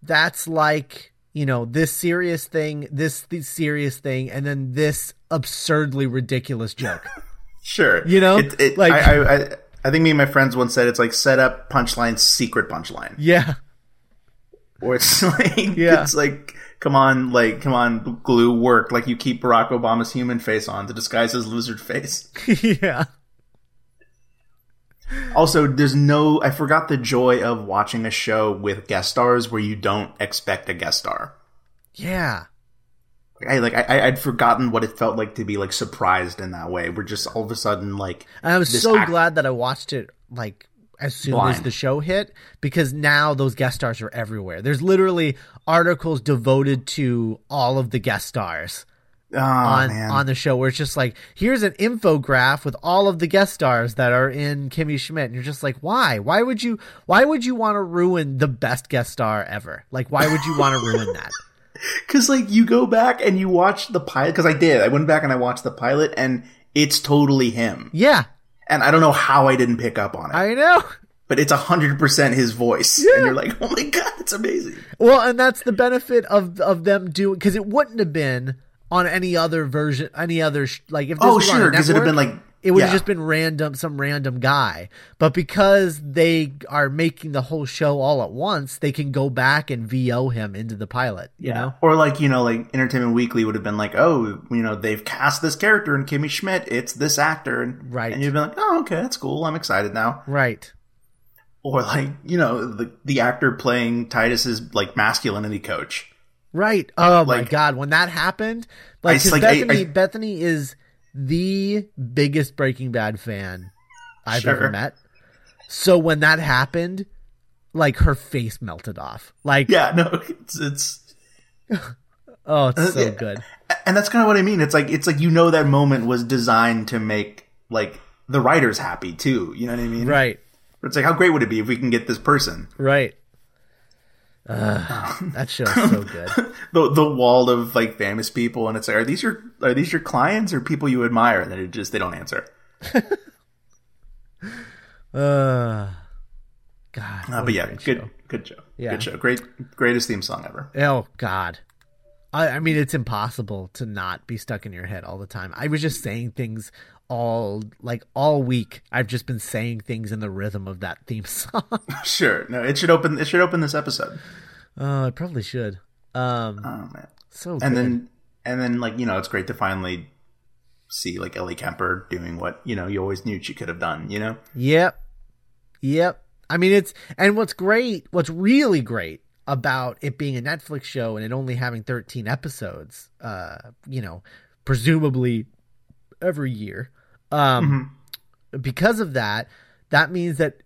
that's like you know this serious thing this, this serious thing and then this absurdly ridiculous joke. Sure. You know? it, it, Like- I, I I I think me and my friends once said it's like set up punchline secret punchline. Yeah. Or it's like Yeah. it's like come on like come on glue work like you keep Barack Obama's human face on to disguise his lizard face yeah Also, there's no. I forgot the joy of watching a show with guest stars where you don't expect a guest star. yeah I like. I, I'd forgotten what it felt like to be like surprised in that way. We're just all of a sudden like. And I was so act- glad that I watched it like as soon as the show hit because now those guest stars are everywhere. There's literally articles devoted to all of the guest stars Oh on man. on the show where it's just like here's an infograph with all of the guest stars that are in Kimmy Schmidt and you're just like why? Why would you why would you want to ruin the best guest star ever? Like why would you want to ruin that? Because like you go back and you watch the pilot. Because I did. I went back and I watched the pilot, and it's totally him. Yeah, And I don't know how I didn't pick up on it, I know. but it's hundred percent his voice, and you're like, oh my god, it's amazing. Well, and that's the benefit of of them doing because it wouldn't have been on any other version, any other sh- like if this Oh was sure, because it'd have been like it would have yeah. just been random, some random guy. But because they are making the whole show all at once, they can go back and VO him into the pilot. You know, Or like, you know, like Entertainment Weekly would have been like, oh, you know, they've cast this character in Kimmy Schmidt. It's this actor. And, Right. And you'd be like, oh, okay, that's cool. I'm excited now. right? Or like, you know, the, the actor playing Titus's like masculinity coach. Right. Oh my god, when that happened, like, I- like, I- Bethany, I- Bethany is the biggest Breaking Bad fan I've Sure. ever met. So when that happened, like her face melted off. Like, Yeah, no, it's, it's, oh, it's uh, so good. and that's kind of what I mean. It's like, it's like, you know, that moment was designed to make like the writers happy too. You know what I mean? Right. It's like, how great would it be if we can get this person? Right. Uh, that show's so good. the the wall of like famous people, and it's like, are these your are these your clients or people you admire? And then it just they don't answer. Uh, God. Uh, but yeah, good show. good show. Yeah. Good show. Great greatest theme song ever. Oh God. I, I mean, it's impossible to not be stuck in your head all the time. I was just saying things all like all week. I've just been saying things in the rhythm of that theme song. Sure. No, it should open it should open this episode. oh, it probably should. Um, Oh man. so good. And then and then like, you know, it's great to finally see like Ellie Kemper doing what, you know, you always knew she could have done, you know? Yep. Yep. I mean, it's, and what's great, what's really great about it being a Netflix show and it only having 13 episodes, uh, you know, presumably every year. Um, because of that, that means that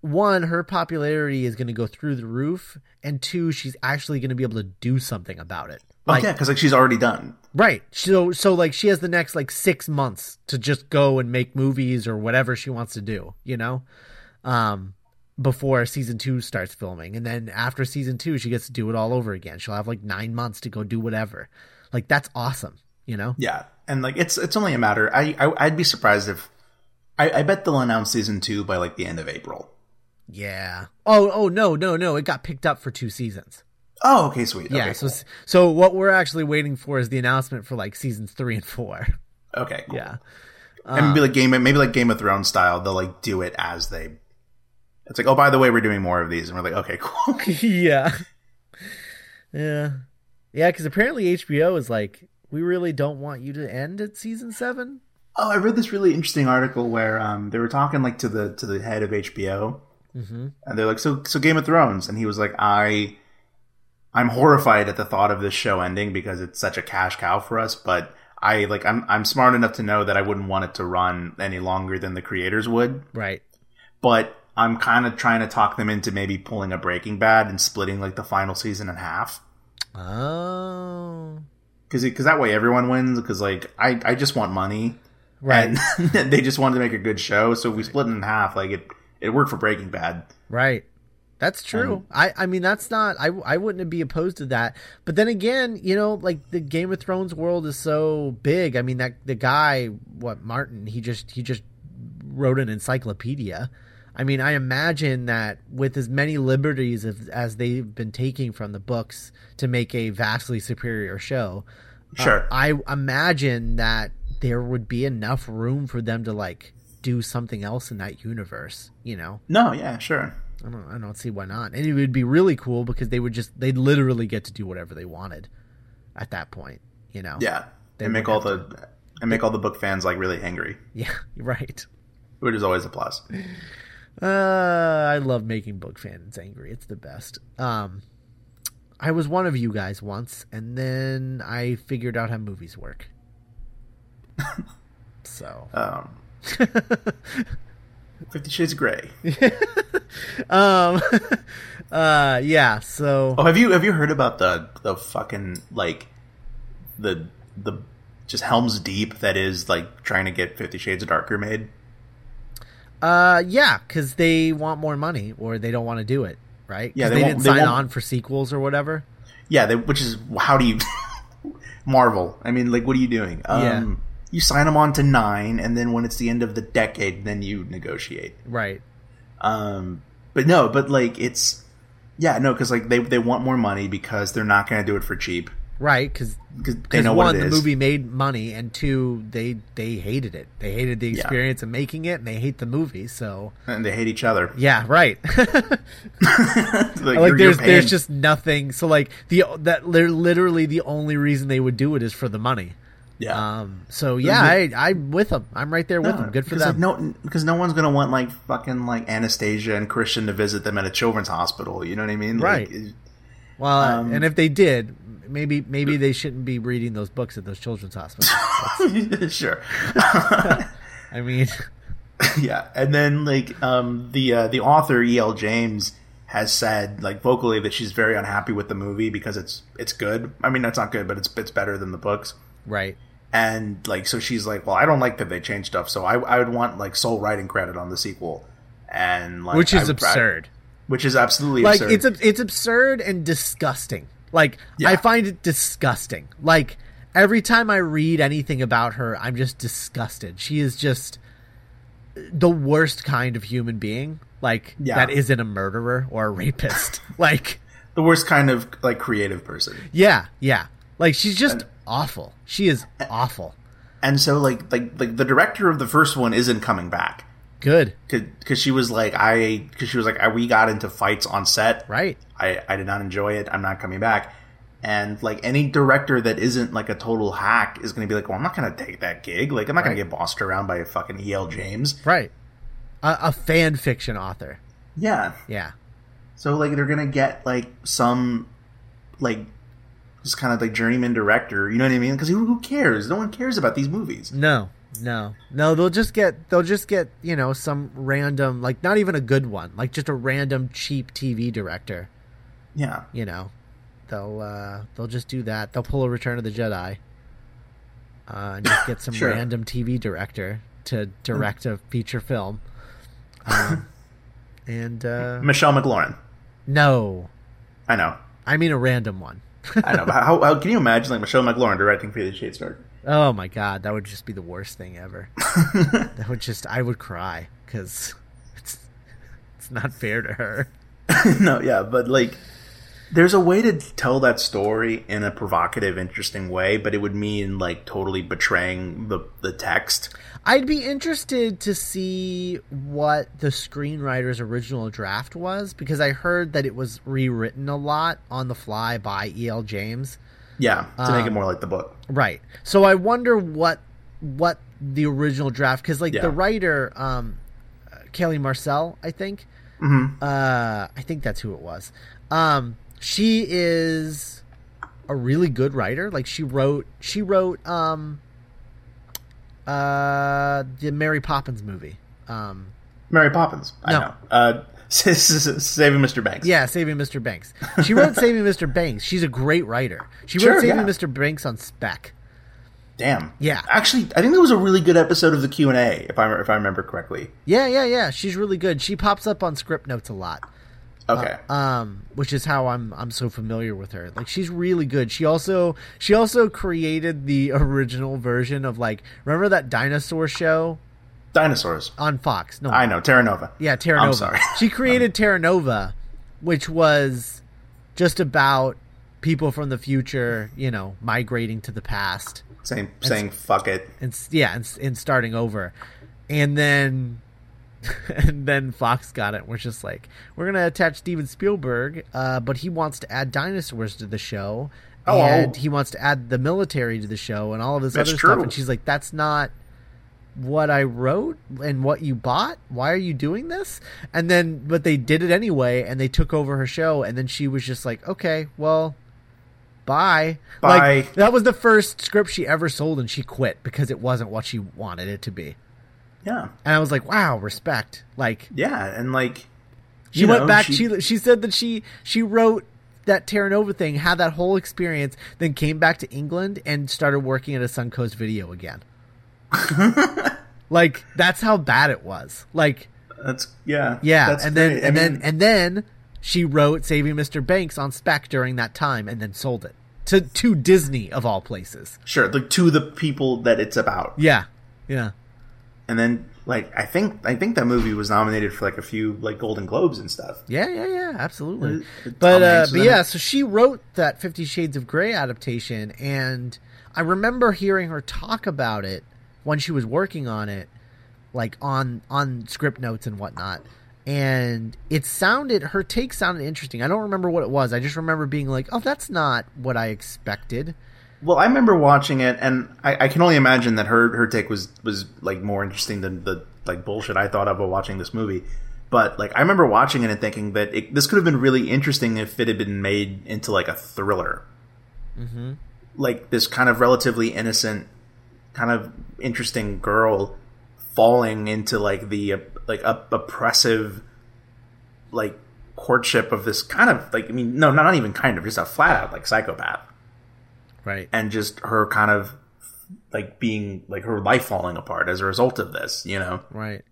one, her popularity is going to go through the roof, and two, she's actually going to be able to do something about it. Like, yeah, because like she's already done. Right. So so like she has the next like 6 months to just go and make movies or whatever she wants to do, you know? Um before season two starts filming, and then after season two, she gets to do it all over again. She'll have like nine months to go do whatever. Like that's awesome, you know? Yeah, and like it's it's only a matter. I, I I'd be surprised if I, I bet they'll announce season two by like the end of April. Yeah. Oh, oh no, no, no! It got picked up for two seasons. Oh, okay, sweet. Yeah. okay, so, cool. so what we're actually waiting for is the announcement for like seasons three and four. okay, cool. Yeah. and maybe um, like game maybe like Game of Thrones style. They'll like do it as they. It's like, oh, by the way, we're doing more of these, and we're like, okay, cool. yeah. Yeah. Yeah, because apparently HBO is like, we really don't want you to end at season seven. Oh, I read this really interesting article where um, they were talking like to the to the head of HBO, and they're like, "So, so Game of Thrones," and he was like, "I, I'm horrified at the thought of this show ending because it's such a cash cow for us, but I like I'm I'm smart enough to know that I wouldn't want it to run any longer than the creators would, Right. but I'm kind of trying to talk them into maybe pulling a Breaking Bad and splitting like the final season in half." Oh. Because because that way everyone wins. Because like I I just want money, Right. And they just wanted to make a good show, so we split it in half. Like it, it worked for Breaking Bad. Right. That's true. I, I mean, that's not, I, I wouldn't be opposed to that. But then again, you know, like the Game of Thrones world is so big. I mean, that the guy, what, Martin, he just, he just wrote an encyclopedia. I mean, I imagine that with as many liberties as, as they've been taking from the books to make a vastly superior show, uh, Sure. I imagine that there would be enough room for them to like do something else in that universe, you know? no, yeah, sure. I don't, I don't see why not. And it would be really cool because they would just, they'd literally get to do whatever they wanted at that point, you know? Yeah, They and make all the and make all the book fans like really angry, Yeah, right. which is always a plus. Uh, I love making book fans angry. It's the best. Um, I was one of you guys once, and then I figured out how movies work. so, Um, Fifty Shades of Grey. um, uh, yeah. So, Oh, have you have you heard about the the fucking like the the just Helm's Deep that is like trying to get Fifty Shades of Darker made? Uh, yeah, because they want more money or they don't want to do it, right? Yeah, they they, didn't they sign won't- on for sequels or whatever. Yeah, they, which is how do you Marvel? I mean, like, what are you doing? Um, Yeah. You sign them on to nine, and then when it's the end of the decade, then you negotiate. Right. Um, but no, but like it's yeah, no, because like they they want more money because they're not going to do it for cheap Right, because because they know what one, the movie made money, and two, they they hated it. They hated the Yeah. experience of making it, and they hate the movie. So and they hate each other. yeah, right. like, like there's there's just nothing. So like the that they're literally the only reason they would do it is for the money. yeah. Um. So yeah, I I'm with them. I'm right there with them. Good for them. Like, no, because no one's gonna want like fucking like Anastasia and Christian to visit them at a children's hospital. You know what I mean? Like, Right. well, um, and if they did, maybe maybe they shouldn't be reading those books at those children's hospitals. sure. I mean, yeah, and then like um, the uh, the author E. L. James has said like vocally that she's very unhappy with the movie because it's it's good. I mean, that's not good, but it's it's better than the books. right. And like, so she's like, well, I don't like that they changed stuff, so I I would want like sole writing credit on the sequel, and like, Which is I- I- absurd. which is absolutely like absurd. it's it's absurd and disgusting. Like Yeah. I find it disgusting. Like every time I read anything about her, I'm just disgusted. She is just the worst kind of human being. Like Yeah. that isn't a murderer or a rapist. like the worst kind of like creative person. yeah, yeah. Like she's just awful. She is awful. And so like like like the director of the first one isn't coming back Good. because she was like I because she was like I, we got into fights on set. Right. I I did not enjoy it. I'm not coming back. And like any director that isn't like a total hack is going to be like, well, I'm not going to take that gig. Like I'm not going to get bossed around by a fucking E. L. James. Right. A, a fan fiction author. Yeah. Yeah. So like they're gonna get like some like just kind of like journeyman director. You know what I mean? Because who, who cares? No one cares about these movies. No, no, no. They'll just get they'll just get you know some random like not even a good one like just a random cheap TV director. Yeah. You know, they'll uh they'll just do that. They'll pull a Return of the Jedi. Uh, and just get some Sure. random TV director to direct a feature film. Um, And uh, Michelle MacLaren. no, I know. I mean a random one. I know. But how, how can you imagine like Michelle MacLaren directing Fifty Shades Dark? Oh my god, that would just be the worst thing ever. that would just I would cry because it's it's not fair to her. no, yeah, but like there's a way to tell that story in a provocative, interesting way, but it would mean like totally betraying the the text. I'd be interested to see what the screenwriter's original draft was because I heard that it was rewritten a lot on the fly by E.L. James. Yeah, to make it Um, more like the book. Right. So I wonder what what the original draft because like Yeah. the writer um Kelly Marcel, I think. Mm-hmm. Uh I think that's who it was. Um she is a really good writer. Like she wrote she wrote um uh the Mary Poppins movie. Um Mary Poppins. I No. know. Uh, Saving Mr. Banks. yeah, Saving Mr. Banks. She wrote Saving Mr. Banks. She's a great writer. She Sure, wrote Saving yeah. Mr. Banks on spec. Damn. Yeah. Actually, I think that was a really good episode of the Q and A, if I if I remember correctly. Yeah, yeah, yeah. She's really good. She pops up on Scriptnotes a lot. Okay. um, which is how I'm I'm so familiar with her. Like she's really good. She also she also created the original version of like remember that dinosaur show Dinosaurs. on Fox? No, I know. Terra Nova. Yeah, Terra Nova. I'm sorry. she created Terra Nova, which was just about people from the future, you know, migrating to the past saying saying fuck it. and yeah, and, and starting over, and then and then Fox got it. We're just like, we're gonna attach Steven Spielberg, uh, but he wants to add dinosaurs to the show, Oh. and he wants to add the military to the show and all of this That's other stuff. And she's like, that's not what I wrote and what you bought. Why are you doing this? And then, but they did it anyway, and they took over her show, and then she was just like, okay, well. Bye. Bye. Like that was the first script she ever sold, and she quit because it wasn't what she wanted it to be. Yeah. And I was like, wow, respect. Like Yeah, and like she went know, back. She, she said that she she wrote that Terra Nova thing, had that whole experience, then came back to England and started working at a Suncoast Video again. like that's how bad it was. Like that's yeah. yeah, That's and then great. I and then and then she wrote Saving Mr. Banks on spec during that time, and then sold it to to Disney of all places. sure, like to the people that it's about. Yeah, yeah. And then like I think I think that movie was nominated for like a few like Golden Globes and stuff. Yeah, yeah, yeah, absolutely. Uh, But uh, but yeah, so she wrote that Fifty Shades of Grey adaptation, and I remember hearing her talk about it when she was working on it, like on on Scriptnotes and whatnot. And it sounded her take sounded interesting. I don't remember what it was. I just remember being like, "Oh, that's not what I expected." Well, I remember watching it, and I, I can only imagine that her her take was was like more interesting than the like bullshit I thought of while watching this movie. But like, I remember watching it and thinking that it, this could have been really interesting if it had been made into like a thriller, mm-hmm. like this kind of relatively innocent, kind of interesting girl falling into like the like op- oppressive, like courtship of this kind of like I mean no not even kind of just a flat out like psychopath Right. and just her kind of like being like her life falling apart as a result of this, you know. Right.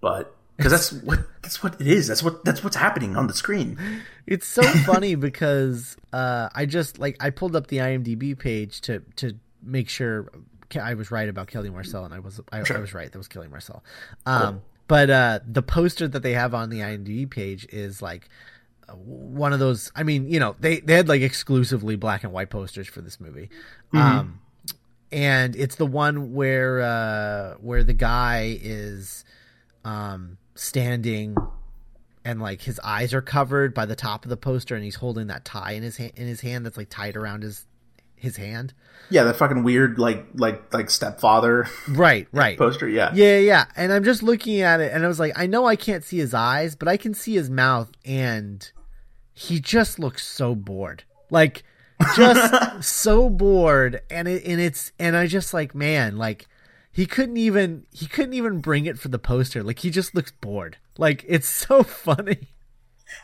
But because that's what that's what it is. That's what that's what's happening on the screen. It's so funny because uh, I just like I pulled up the IMDb page to to make sure I was right about Kelly Marcel, and I was I, I was right. That was Kelly Marcel. Um, But uh, the poster that they have on the IMDb page is like one of those. I mean, you know, they they had like exclusively black and white posters for this movie. Um, and it's the one where uh, where the guy is um, standing and like his eyes are covered by the top of the poster and he's holding that tie in his hand in his hand that's like tied around his his hand. Yeah, that fucking weird like like like stepfather right right. poster. Yeah, yeah yeah and i'm just looking at it and i was like i know i can't see his eyes but i can see his mouth and he just looks so bored. Like just so bored and it and it's and i just like man like he couldn't even he couldn't even bring it for the poster. Like he just looks bored. Like it's so funny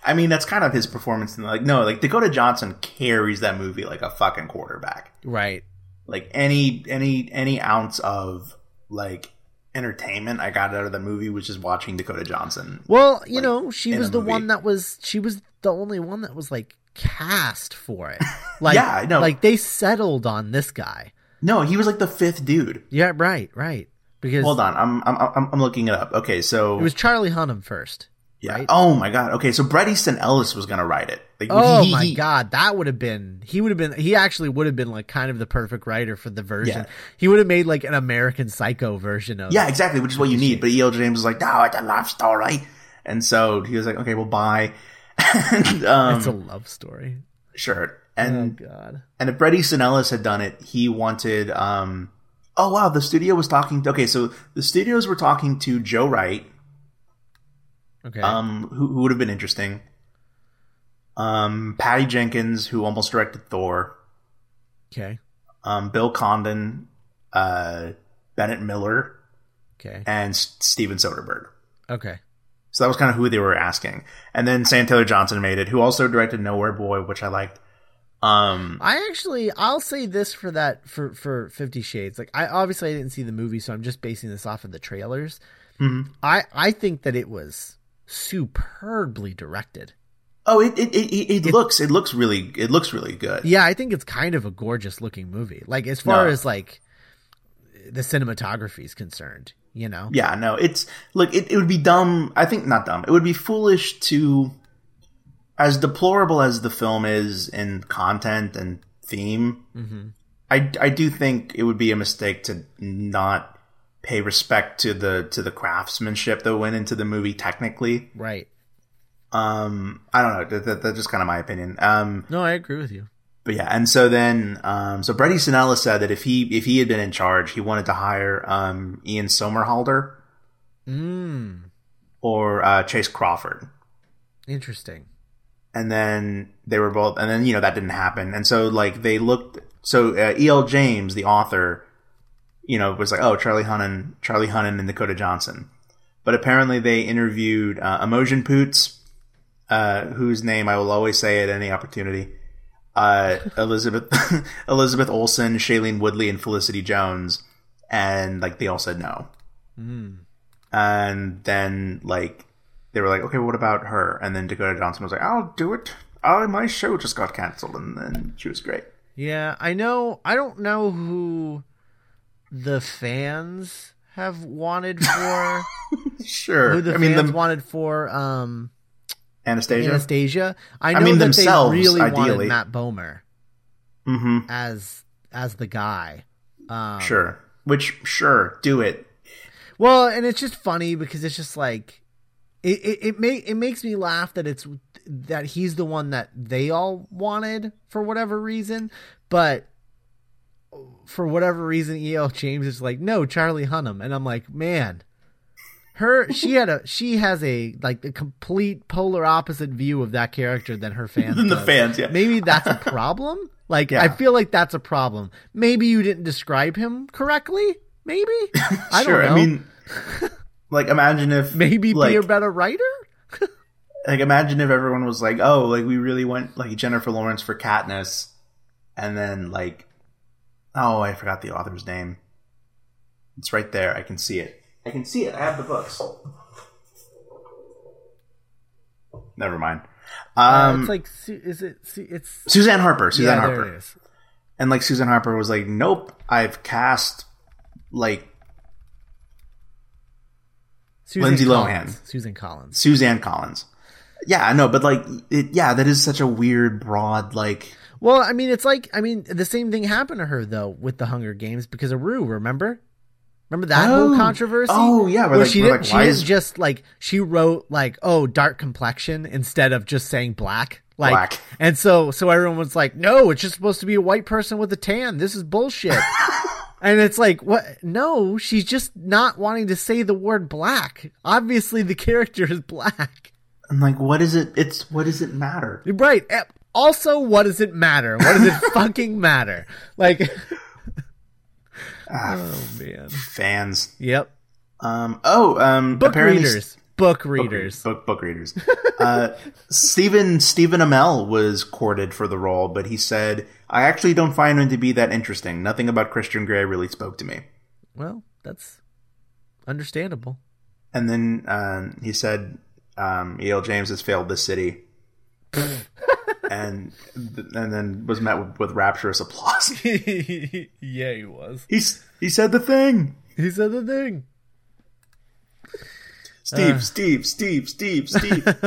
I mean that's kind of his performance. And like no, like Dakota Johnson carries that movie like a fucking quarterback. right Like any any any ounce of like entertainment I got out of the movie was just watching Dakota Johnson. Well, you like, know, she was the movie. one that was she was the only one that was like cast for it. Like Yeah, I know. like they settled on this guy. No, he was like the fifth dude. Yeah, right, right. Because Hold on, I'm I'm I'm, I'm looking it up. Okay, so it was Charlie Hunnam first. Yeah. right? Oh my god. Okay, so Bret Easton Ellis was gonna write it. Like, Oh he- my he- god, that would have been he would have been he actually would have been like kind of the perfect writer for the version. Yeah. He would have made like an American Psycho version of Yeah, exactly, which is what you need. But E.L. James was like, no, it's a love story. And so he was like, okay, well, bye. and, um, It's a love story. sure. Oh And, god. and if Bret Easton Ellis had done it, he wanted, um, oh wow, the studio was talking, okay, so the studios were talking to Joe Wright, Okay. um, who, who would have been interesting. Um, Patty Jenkins, who almost directed Thor. okay. Um, Bill Condon, uh, Bennett Miller, Okay. and S- Steven Soderbergh. Okay. So that was kind of who they were asking. And then Sam Taylor Johnson made it, who also directed Nowhere Boy, which I liked. Um, I actually I'll say this for that for for 50 Shades. Like I obviously I didn't see the movie so I'm just basing this off of the trailers. Mhm. I I think that it was superbly directed. oh, it it, it, it, looks it looks really it looks really good. Yeah, I think it's kind of a gorgeous looking movie. Like as far No. as like the cinematography is concerned, you know. Yeah, no, it's look, it, it would be dumb. I think not dumb. It would be foolish to, as deplorable as the film is in content and theme. Mhm. I I do think it would be a mistake to not pay respect to the to the craftsmanship that went into the movie technically. Right. Um, I don't know. That, that, that's just kind of my opinion. Um, No, I agree with you. but yeah, and so then, um, so Easton Ellis said that if he if he had been in charge, he wanted to hire um, Ian Somerhalder Mm. or uh, Chace Crawford, Interesting. and then they were both, and then you know that didn't happen, and so like they looked. So uh, E.L. James, the author, you know, it was like, oh, Charlie Hunnam, Charlie Hunnam, and Dakota Johnson, but apparently they interviewed uh, Imogen Poots, uh, whose name I will always say at any opportunity. uh, Elizabeth Elizabeth Olsen, Shailene Woodley, and Felicity Jones, and like they all said no. Mm. And then like they were like, okay, what about her? And then Dakota Johnson was like, I'll do it. Oh, my show just got canceled, and then she was great. Yeah, I know. I don't know who the fans have wanted for. Sure, who the I mean fans the wanted for um, Anastasia. Anastasia. I know mean, that themselves, they really ideally. wanted Matt Bomer hmm as as the guy. Um, Sure, which sure, do it. Well, and it's just funny because it's just like it it it, make, it makes me laugh that it's that he's the one that they all wanted for whatever reason, but for whatever reason, E.L. James is like, no, Charlie Hunnam, and I'm like, man, her she had a she has a like a complete polar opposite view of that character than her fans. Than the does. fans, yeah. Maybe that's a problem. Like Yeah. I feel like that's a problem. Maybe you didn't describe him correctly. Maybe I sure, don't know. I mean, like imagine if maybe like, be a better writer. like imagine if everyone was like, oh, like we really went like Jennifer Lawrence for Katniss, and then like, oh, I forgot the author's name. It's right there. I can see it. I can see it. I have the books. Never mind. Uh, Um, it's like, is it? It's Suzanne Harper. Suzanne yeah, Harper. there it is. And like Susan Harper was like, nope, I've cast like Susan Lindsay Collins. Lohan. Susan Collins. Suzanne Collins. Yeah, I know, but like, it, yeah, that is such a weird, broad, like, Well, I mean, it's like, I mean, the same thing happened to her though with the Hunger Games because of Rue. Remember? Remember that whole Oh. controversy? Oh, yeah, where, where like- she didn't, like, she didn't is- just like she wrote like, oh, dark complexion instead of just saying black. Like, Black. and so so everyone was like, no, it's just supposed to be a white person with a tan. This is bullshit. And it's like, what? No, she's just not wanting to say the word black. Obviously, the character is black. I'm like, what is it? It's what does it matter? Right. Also, what does it matter? What does it fucking matter? Like, Ah, oh man. fans. Yep. Um. Oh. Um. Book apparently readers. Book Book readers. Book book readers. uh, Stephen Stephen Amell was courted for the role, but he said, "I actually don't find him to be that interesting. Nothing about Christian Grey really spoke to me." Well, that's Understandable. And then uh, he said, um, "E.L. James has failed this city," and and then was met with, with rapturous applause. yeah, he was. He's he said the thing. He said the thing. Steve, Steve, Steve, Steve, Steve.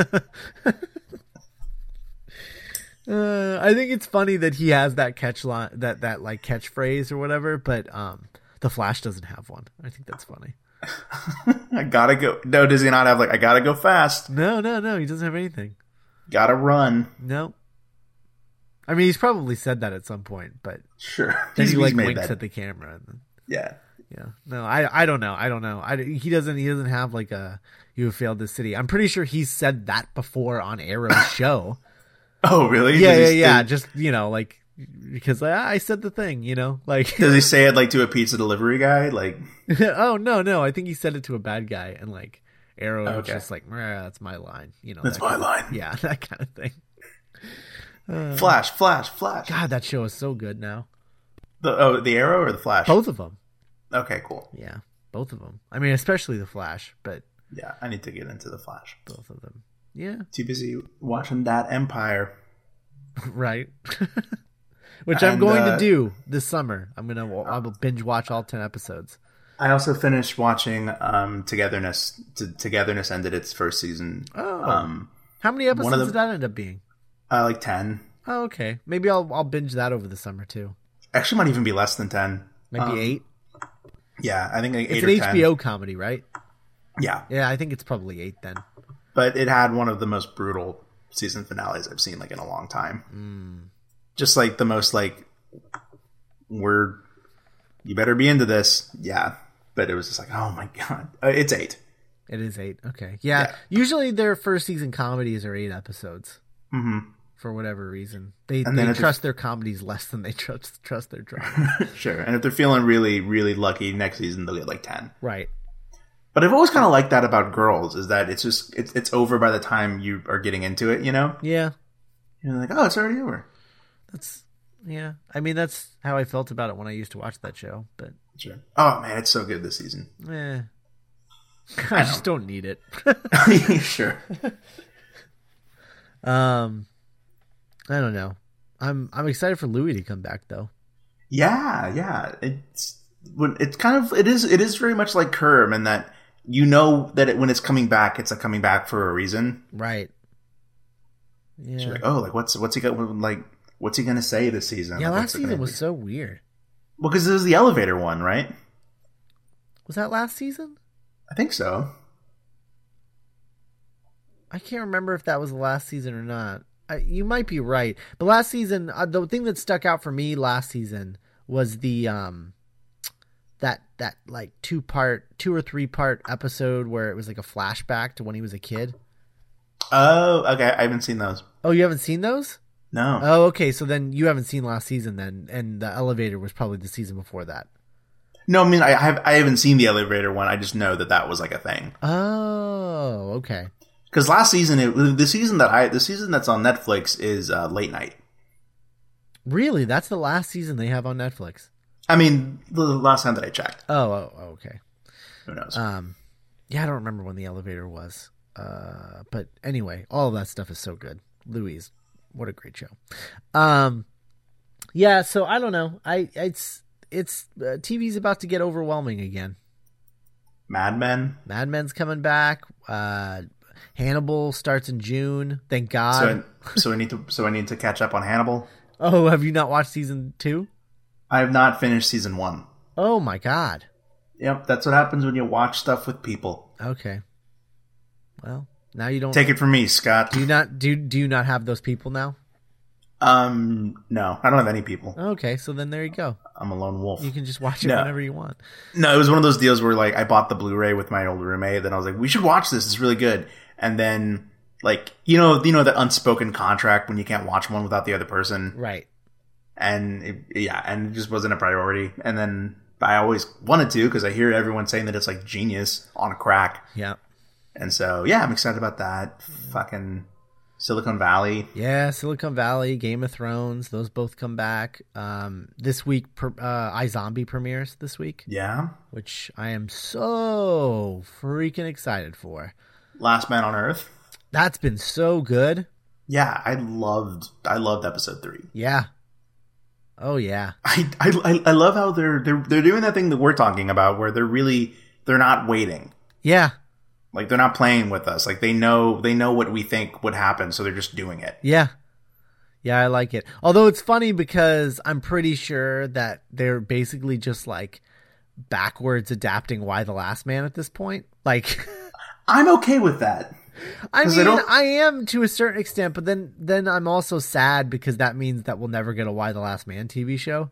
Uh, I think it's funny that he has that catch line, that that like catchphrase or whatever, but um, the Flash doesn't have one. I think that's funny. I gotta go. No, does he not have like I gotta go fast? No, no, no, he doesn't have anything. Gotta run. No. I mean, he's probably said that at some point, but Sure. then He's, he like winks that. at the camera. And then, Yeah. yeah, no, I I don't know. I don't know. I he doesn't he doesn't have like a you have failed the city. I'm pretty sure he's said that before on Arrow's show. Oh, really? yeah, yeah, yeah. Does, Just you know, like because I, ah, I said the thing, you know, like does he say it like to a pizza delivery guy? Like, oh no, no, I think he said it to a bad guy, and like Arrow was just like, that's my line, you know. That's that my kind of- line. Yeah, that kind of thing. Flash, flash, flash. God, that show is so good now. The oh, the arrow or the flash? Both of them. Okay, cool. Yeah, both of them. I mean, especially the Flash, but Yeah, I need to get into the flash. both of them. Yeah, Too busy watching that Empire. right. Which I'm going uh, to do this summer. I'm gonna I will binge watch all ten episodes. I also finished watching um, Togetherness. T- Togetherness ended its first season. Oh. Um, How many episodes the- did that end up being? Uh, like ten. Oh, okay. Maybe I'll I'll binge that over the summer too. Actually, might even be less than ten. Maybe Um, eight. Yeah, I think like It's an. HBO comedy, right? Yeah, Yeah, I think it's probably eight then. but it had one of the most brutal season finales I've seen like in a long time. Hmm. Just like the most like we're you better be into this, yeah. But it was just like, oh my god, uh, it's eight. It is eight. Okay. Yeah. Yeah. Usually their first season comedies are eight episodes Mm-hmm. For whatever reason. They And they trust their comedies less than they trust trust their drama. Sure, and if they're feeling really, really lucky, next season they'll get like ten. right. But I've always kind of liked that about girls is that it's just it's it's over by the time you are getting into it. You know, Yeah. you're like, oh, it's already over. That's yeah. I mean that's how I felt about it when I used to watch that show, but Sure. Oh man, it's so good this season. eh. I just don't need it. sure. um I don't know. I'm I'm excited for Louie to come back though. Yeah, yeah. It's when it's kind of it is it is very much like Kerm in that you know that it, when it's coming back, it's like coming back for a reason. Right. Yeah. You're like, oh, like what's what's he got like what's he gonna say this season? yeah, Like, last season was be? so weird. well because this was the elevator one, right? Was that last season? I think so. I can't remember if that was the last season or not. You might be right, but last season, uh, the thing that stuck out for me last season was the um that that like two part, two or three part episode where it was like a flashback to when he was a kid. Oh, okay. I haven't seen those. Oh, you haven't seen those? No. Oh, okay. So then you haven't seen last season then, and the elevator was probably the season before that. No, I mean I have I haven't seen the elevator one. I just know that that was like a thing. Oh, okay. Because last season, it, the season that I the season that's on Netflix is uh, late night. Really, that's the last season they have on Netflix. I mean, the last time that I checked, Oh, oh, oh, okay. who knows? Um, yeah, I don't remember when the elevator was. Uh, but anyway, all of that stuff is so good. Louise, what a great show. Um, yeah, so I don't know. I it's it's uh, TV's about to get overwhelming again. Mad Men. Mad Men's coming back. Uh, Hannibal starts in June. Thank God. I, so I need to so I need to catch up on Hannibal. oh, have you not watched season two? I have not finished season one. Oh my God. Yep, that's what happens when you watch stuff with people. Okay. Well, now you don't. Take it from me, Scott. do you not do do you not have those people now? Um, no, I don't have any people. Okay, so then there you go. I'm a lone wolf. You can just watch it No. whenever you want. No, it was one of those deals where like I bought the Blu-ray with my old roommate. Then I was like, we should watch this. It's really good. And then like you know you know that unspoken contract when you can't watch one without the other person. Right. And it, yeah, and it just wasn't a priority. And then I always wanted to because I hear everyone saying that it's like genius on a crack. Yeah. And so yeah, I'm excited about that. Fucking Silicon Valley. Yeah, Silicon Valley, Game of Thrones, those both come back. Um, this week, per, uh, iZombie premieres this week, Yeah. which I am so freaking excited for. Last Man on Earth. That's been so good. Yeah, I loved I loved episode three. Yeah. Oh yeah. I, I I love how they're they're they're doing that thing that we're talking about where they're really they're not waiting. Yeah. Like they're not playing with us. Like they know they know what we think would happen, so they're just doing it. Yeah. Yeah, I like it. Although it's funny because I'm pretty sure that they're basically just like backwards adapting Y the Last Man at this point. Like I'm okay with that. I mean, I I, am to a certain extent, but then then I'm also sad because that means that we'll never get a Y the Last Man TV show.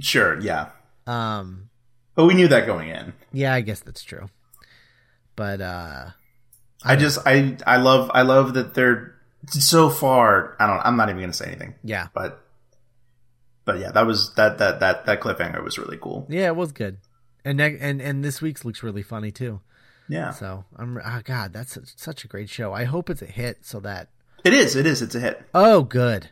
Sure, yeah. Um But we knew that going in. yeah, I guess that's true. But uh I just I I love I love that they're so far. I don't. I'm not even gonna say anything. yeah. But but yeah, that was that that that that cliffhanger was really cool. Yeah, it was good. And and and this week's looks really funny too. Yeah, So, I'm oh god, that's such, such a great show. I hope it's a hit so that it is. It is. It's a hit. Oh, good.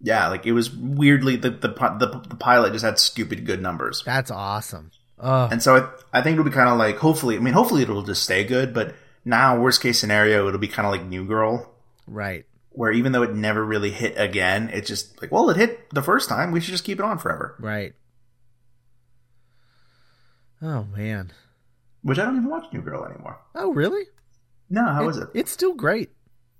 Yeah, like it was weirdly the the the, the pilot just had stupid good numbers, That's awesome. Oh, and so I I think it'll be kind of like hopefully. I mean, hopefully it'll just stay good. But now, worst case scenario, it'll be kind of like New Girl, right. where even though it never really hit again, it's just like, well, it hit the first time. We should just keep it on forever. Right. Oh man. Which I don't even watch New Girl anymore. Oh really? No, how how is it? It's still great.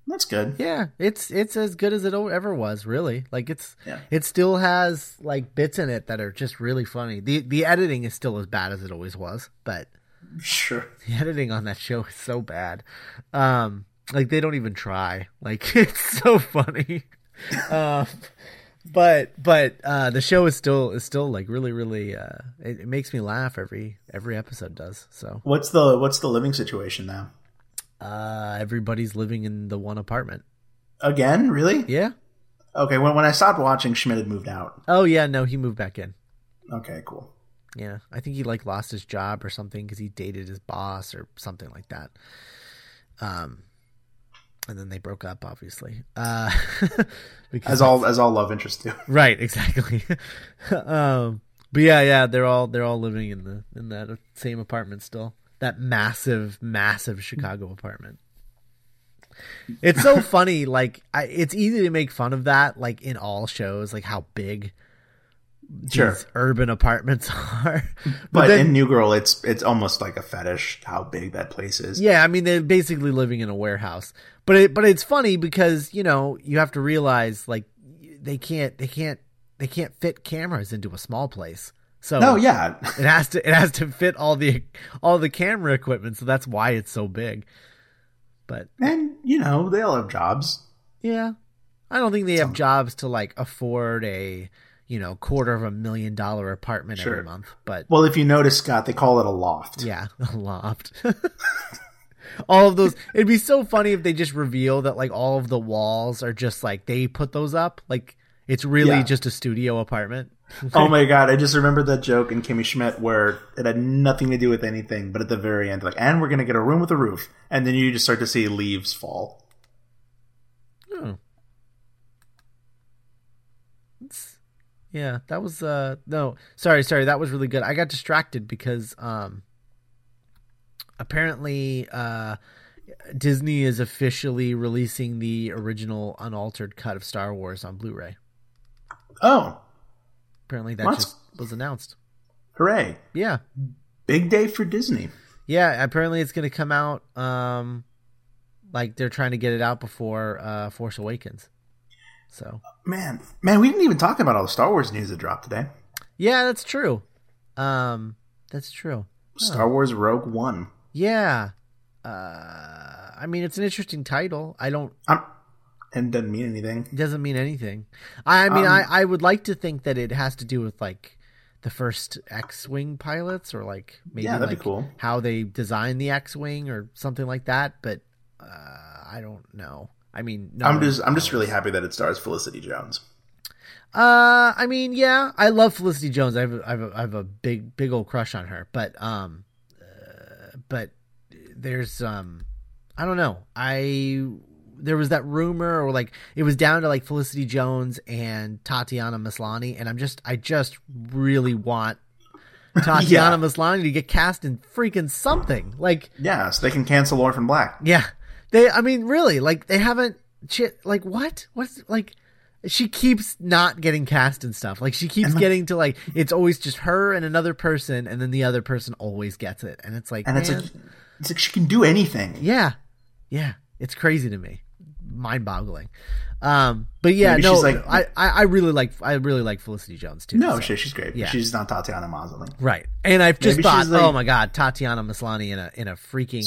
That's good. Yeah, it's it's as good as it ever was. Really, like it's Yeah. it still has like bits in it that are just really funny. the The editing is still as bad as it always was, but Sure. the editing on that show is so bad. Um, like they don't even try. Like it's so funny. um, but but uh, the show is still is still like really really. Uh, it, it makes me laugh every every episode does. So What's the what's the living situation now? uh, everybody's living in the one apartment. Again, really? Yeah. Okay. When when I stopped watching, Schmidt had moved out. Oh yeah. No, he moved back in. Okay, cool. Yeah, I think he like lost his job or something because he dated his boss or something like that. Um, and then they broke up, obviously. Uh, because As all as all love interests do. right, exactly. um, but yeah, yeah, they're all they're all living in the in that same apartment still. That massive, massive Chicago apartment. It's so funny. Like, I, it's easy to make fun of that, like in all shows, like how big Sure. these urban apartments are. But then- in New Girl, it's it's almost like a fetish how big that place is. Yeah, I mean they're basically living in a warehouse. But it but it's funny because, you know, you have to realize like they can't they can't they can't fit cameras into a small place. So No, yeah. it has to it has to fit all the all the camera equipment, so that's why it's so big. But And you know, they all have jobs. yeah, I don't think they have jobs to like afford a, you know, quarter of a million dollar apartment Sure. every month, but Well, if you notice, Scott, they call it a loft. Yeah, a loft. all of those. It'd be so funny if they just reveal that like all of the walls are just like they put those up. Like it's really Yeah. just a studio apartment. Oh my god, I just remembered that joke in Kimmy Schmidt where it had nothing to do with anything, but at the very end, like, and we're gonna get a room with a roof, and then you just start to see leaves fall. Oh. Yeah, that was uh no, sorry, sorry, that was really good. I got distracted because um apparently uh Disney is officially releasing the original unaltered cut of Star Wars on Blu-ray. Oh, Apparently that just was announced. hooray! Yeah. Big day for Disney. Yeah, apparently it's going to come out um like they're trying to get it out before uh Force Awakens. So, Man, man, we didn't even talk about all the Star Wars news that dropped today. yeah, that's true. Um that's true. Star Wars Rogue One. Yeah. Uh I mean, it's an interesting title. I don't Um, and doesn't mean anything. it doesn't mean anything. I, I mean, Um, I I would like to think that it has to do with like the first X-wing pilots or like maybe Yeah, that'd be like cool. how they designed the X-wing or something like that, but uh I don't know. I mean, no I'm just, I'm just really happy that it stars Felicity Jones. Uh, I mean, yeah, I love Felicity Jones. I have, a, I have, a, I have a big, big old crush on her. But, um, there's, um, I don't know. I there was that rumor or like it was down to like Felicity Jones and Tatiana Maslany and I'm just I just really want Tatiana Maslany to get cast in freaking something. Like Yeah, so they can cancel Orphan Black. yeah. They I mean really like they haven't shit like what? What's like she keeps not getting cast and stuff. Like she keeps getting to like it's always just her and another person and then the other person always gets it. And it's like And it's man, like it's like she can do anything. yeah. Yeah. It's crazy to me. Mind boggling. Um but yeah, Maybe no she's like- I, I I really like I really like Felicity Jones too. No, so- shit, she's great. Yeah. She's not Tatiana Maslany. Right. And I've just Maybe thought, like- oh my god, Tatiana Maslany in a in a freaking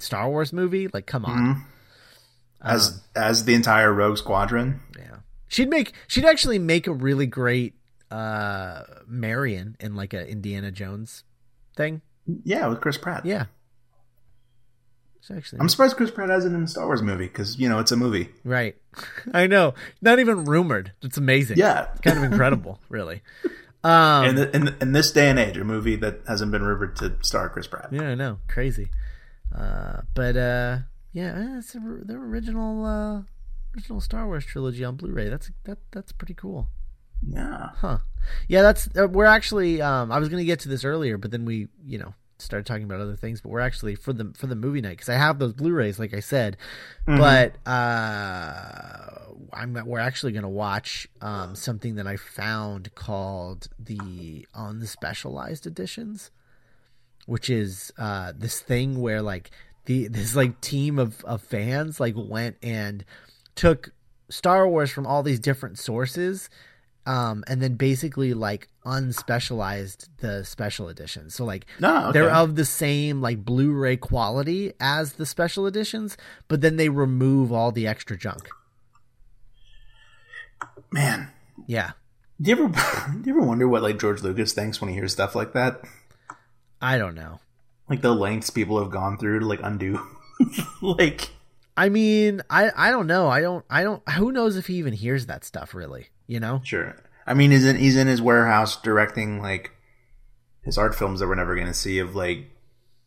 Star Wars movie? Like come on. Mm-hmm. As as the entire Rogue Squadron. Yeah. She'd make she'd actually make a really great uh Marion in like a Indiana Jones thing. Yeah, with Chris Pratt. Yeah. It's actually I'm surprised Chris Pratt hasn't in a Star Wars movie because you know it's a movie. right. I know. Not even rumored. It's amazing. Yeah. Kind of incredible, really. Um in, the, in in this day and age, a movie that hasn't been rumored to star Chris Pratt. Yeah, I know. Crazy. Uh but uh yeah, it's the the original uh original Star Wars trilogy on Blu-ray. That's that that's pretty cool. Yeah. Huh. Yeah, that's uh, we're actually um I was going to get to this earlier, but then we, you know, started talking about other things, but we're actually for the for the movie night cuz I have those Blu-rays like I said. But uh I'm we're actually going to watch um something that I found called the on the specialized editions, which is uh this thing where like the this like team of of fans like went and took Star Wars from all these different sources um, and then basically like unspecialized the special editions. So like No, okay. they're of the same like Blu-ray quality as the special editions, but then they remove all the extra junk. Man, Yeah, do you ever do you ever wonder what like George Lucas thinks when he hears stuff like that? I don't know. Like the lengths people have gone through to like undo. like I mean, I I don't know. I don't I don't. Who knows if he even hears that stuff really? You know? sure. I mean, he's in he's in his warehouse directing like his art films that we're never going to see of like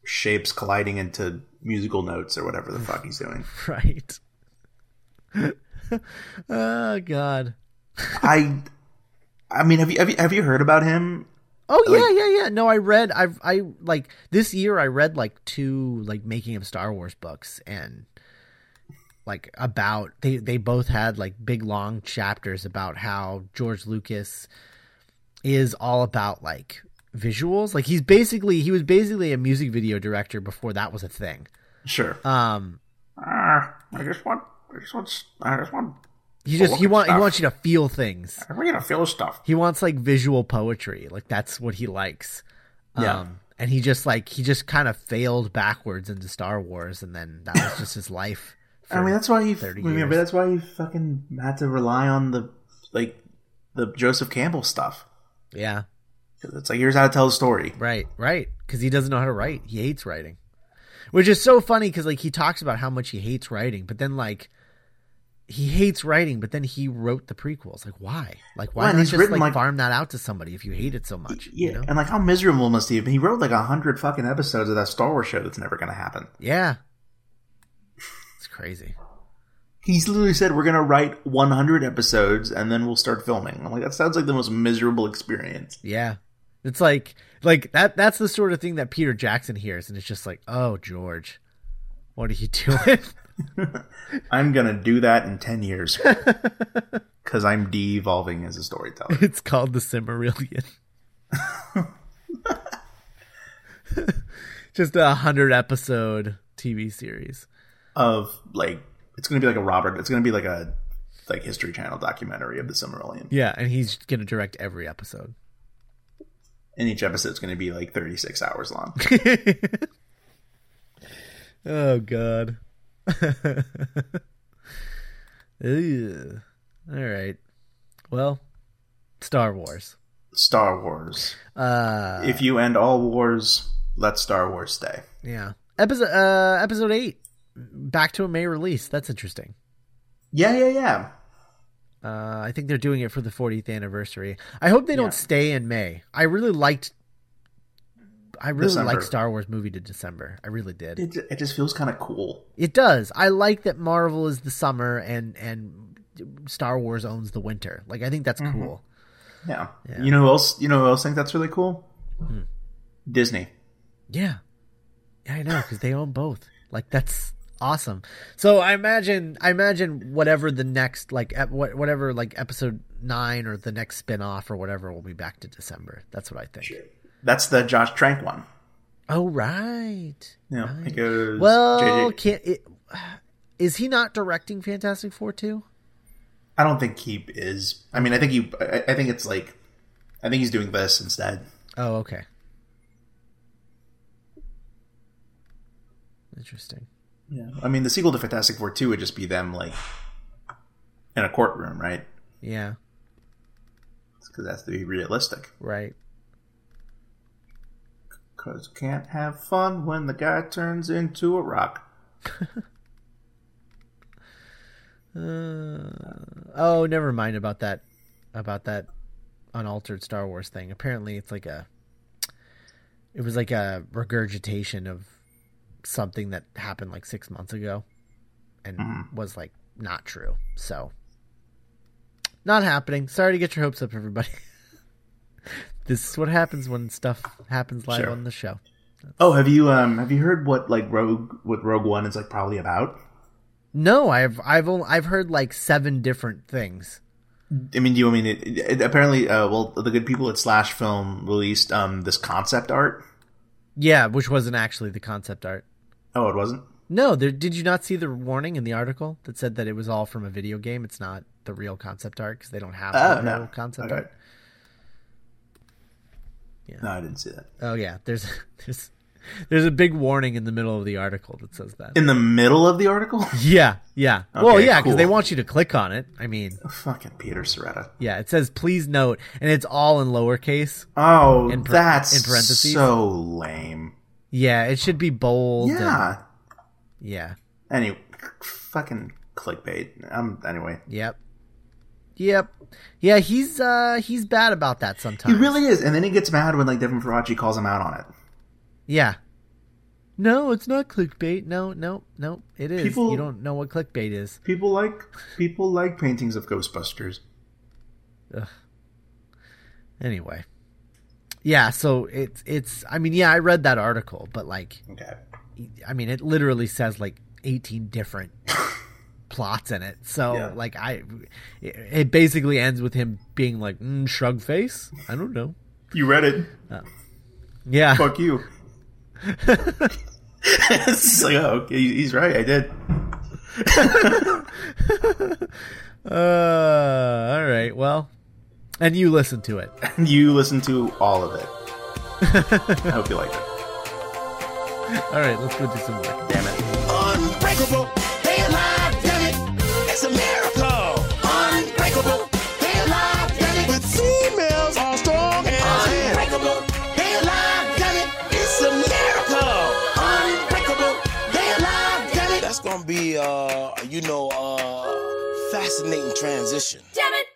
shapes colliding into musical notes or whatever the fuck he's doing. Right. oh God. I I mean, have you have you have you heard about him? Oh yeah, yeah, yeah. No, I read. I've I like this year. I read like two like making of Star Wars books and like about they they both had like big long chapters about how George Lucas is all about like visuals. Like he's basically he was basically a music video director before that was a thing. Sure. Um, Ah, I just want I just want I just want he just he want he wants you to feel things. I want to feel stuff. He wants like visual poetry. Like that's what he likes. Yeah. Um, and he just like he just kind of failed backwards into Star Wars, and then that was just his life. I mean, that's why he. 30 I mean, that's why he fucking had to rely on the like the Joseph Campbell stuff. yeah, It's like here's how to tell a story. right, right. Because he doesn't know how to write. He hates writing, which is so funny. Because like he talks about how much he hates writing, but then like he hates writing, but then he wrote the prequels. Like why? Like why Well, not he's just written, like, like- farm that out to somebody if you hate it so much? Yeah, you know? and like how miserable must he have been? He wrote like a hundred fucking episodes of that Star Wars show that's never going to happen. yeah. Crazy. He's literally said we're going to write 100 episodes and then we'll start filming. I'm like that sounds like the most miserable experience. Yeah. It's like like that that's the sort of thing that Peter Jackson hears and it's just like, "Oh, George. What are you doing?" I'm going to do that in 10 years cuz I'm de-evolving as a storyteller. it's called The Silmarillion. just a 100 episode TV series. Of like it's going to be like a Robert. It's going to be like a like History Channel documentary of the Silmarillion. Yeah, and he's going to direct every episode. And each episode's going to be like 36 hours long. Oh god. Ew. All right. Well, Star Wars. Star Wars. Uh If you end all wars, let Star Wars stay. Yeah. Episode uh episode 8 back to a May release. That's interesting. Yeah, yeah, yeah. Uh I think they're doing it for the 40th anniversary. I hope they don't Yeah. stay in May. I really liked I really December. like Star Wars movie to December. I really did. It, it just feels kind of cool. It does. I like that Marvel is the summer and and Star Wars owns the winter. Like I think that's Mm-hmm. cool. Yeah. You know who else? You know who else think that's really cool? Hmm. Disney. Yeah. Yeah, I know because they own both. Like that's awesome. So I imagine, I imagine whatever the next like ep- whatever like episode nine or the next spin off or whatever will be back to December. That's what I think. That's the Josh Trank one. Oh right. Yeah. It goes. Well, JJ can't it, is he not directing Fantastic Four too? I don't think he is. I mean, I think he. I, I think it's like. I think he's doing this instead. Oh, okay. Interesting. Yeah. I mean, the sequel to Fantastic Four two would just be them like in a courtroom, right? Yeah. Because that's to be realistic. Right. Because can't have fun when the guy turns into a rock. Uh, oh, never mind about that. About that unaltered Star Wars thing. Apparently, it's like a. It was like a regurgitation of something that happened like six months ago, and was like not true. So, not happening. Sorry to get your hopes up, everybody. this is what happens when stuff happens live Sure. on the show. Oh, have you um have you heard what like Rogue what Rogue One is like probably about? No, I've I've only, I've heard like seven different things. I mean, do you I mean it, it, apparently? Uh, well, the good people at Slash Film released um this concept art. Yeah, which wasn't actually the concept art. Oh, it wasn't. No, there, did you not see the warning in the article that said that it was all from a video game? It's not the real concept art because they don't have Oh the no, real concept Okay. art. No, I didn't see that. Oh yeah, there's there's there's a big warning in the middle of the article that says that. In the middle of the article, Yeah, yeah. well, yeah, because they want you to click on it. I mean, oh, fucking Peter Sciretta. yeah, it says please note, and it's all in lowercase. Oh, In that's in parentheses? so lame. Yeah, it should be bold. and- Yeah. yeah. Anyway, fucking clickbait. Um. Anyway, Yep. Yep. Yeah, he's uh he's bad about that sometimes. he really is, and then he gets mad when like Devin Faraci calls him out on it. Yeah. No, it's not clickbait. No, no, no. It is. People- You don't know what clickbait is. People like people like paintings of Ghostbusters. Ugh. Anyway. Yeah, so it's it's I mean, yeah, I read that article, but like Okay. I mean, it literally says like 18 different plots in it. So Yeah. like I it, it basically ends with him being like, mm, shrug face. I don't know. You read it. Yeah. Fuck you. it's like, oh, okay, he's right. I did. Uh, all right. Well, and you listen to it. You listen to all of it. I hope you liked it. All right, let's go do some work. Damn it. Unbreakable, they alive, damn it. It's a miracle. Unbreakable, they alive, damn it. With females all strong and unbreakable, they alive, damn it. It's a miracle. Unbreakable, they alive, damn it. That's gonna be uh, you know, uh, fascinating transition. Daddy!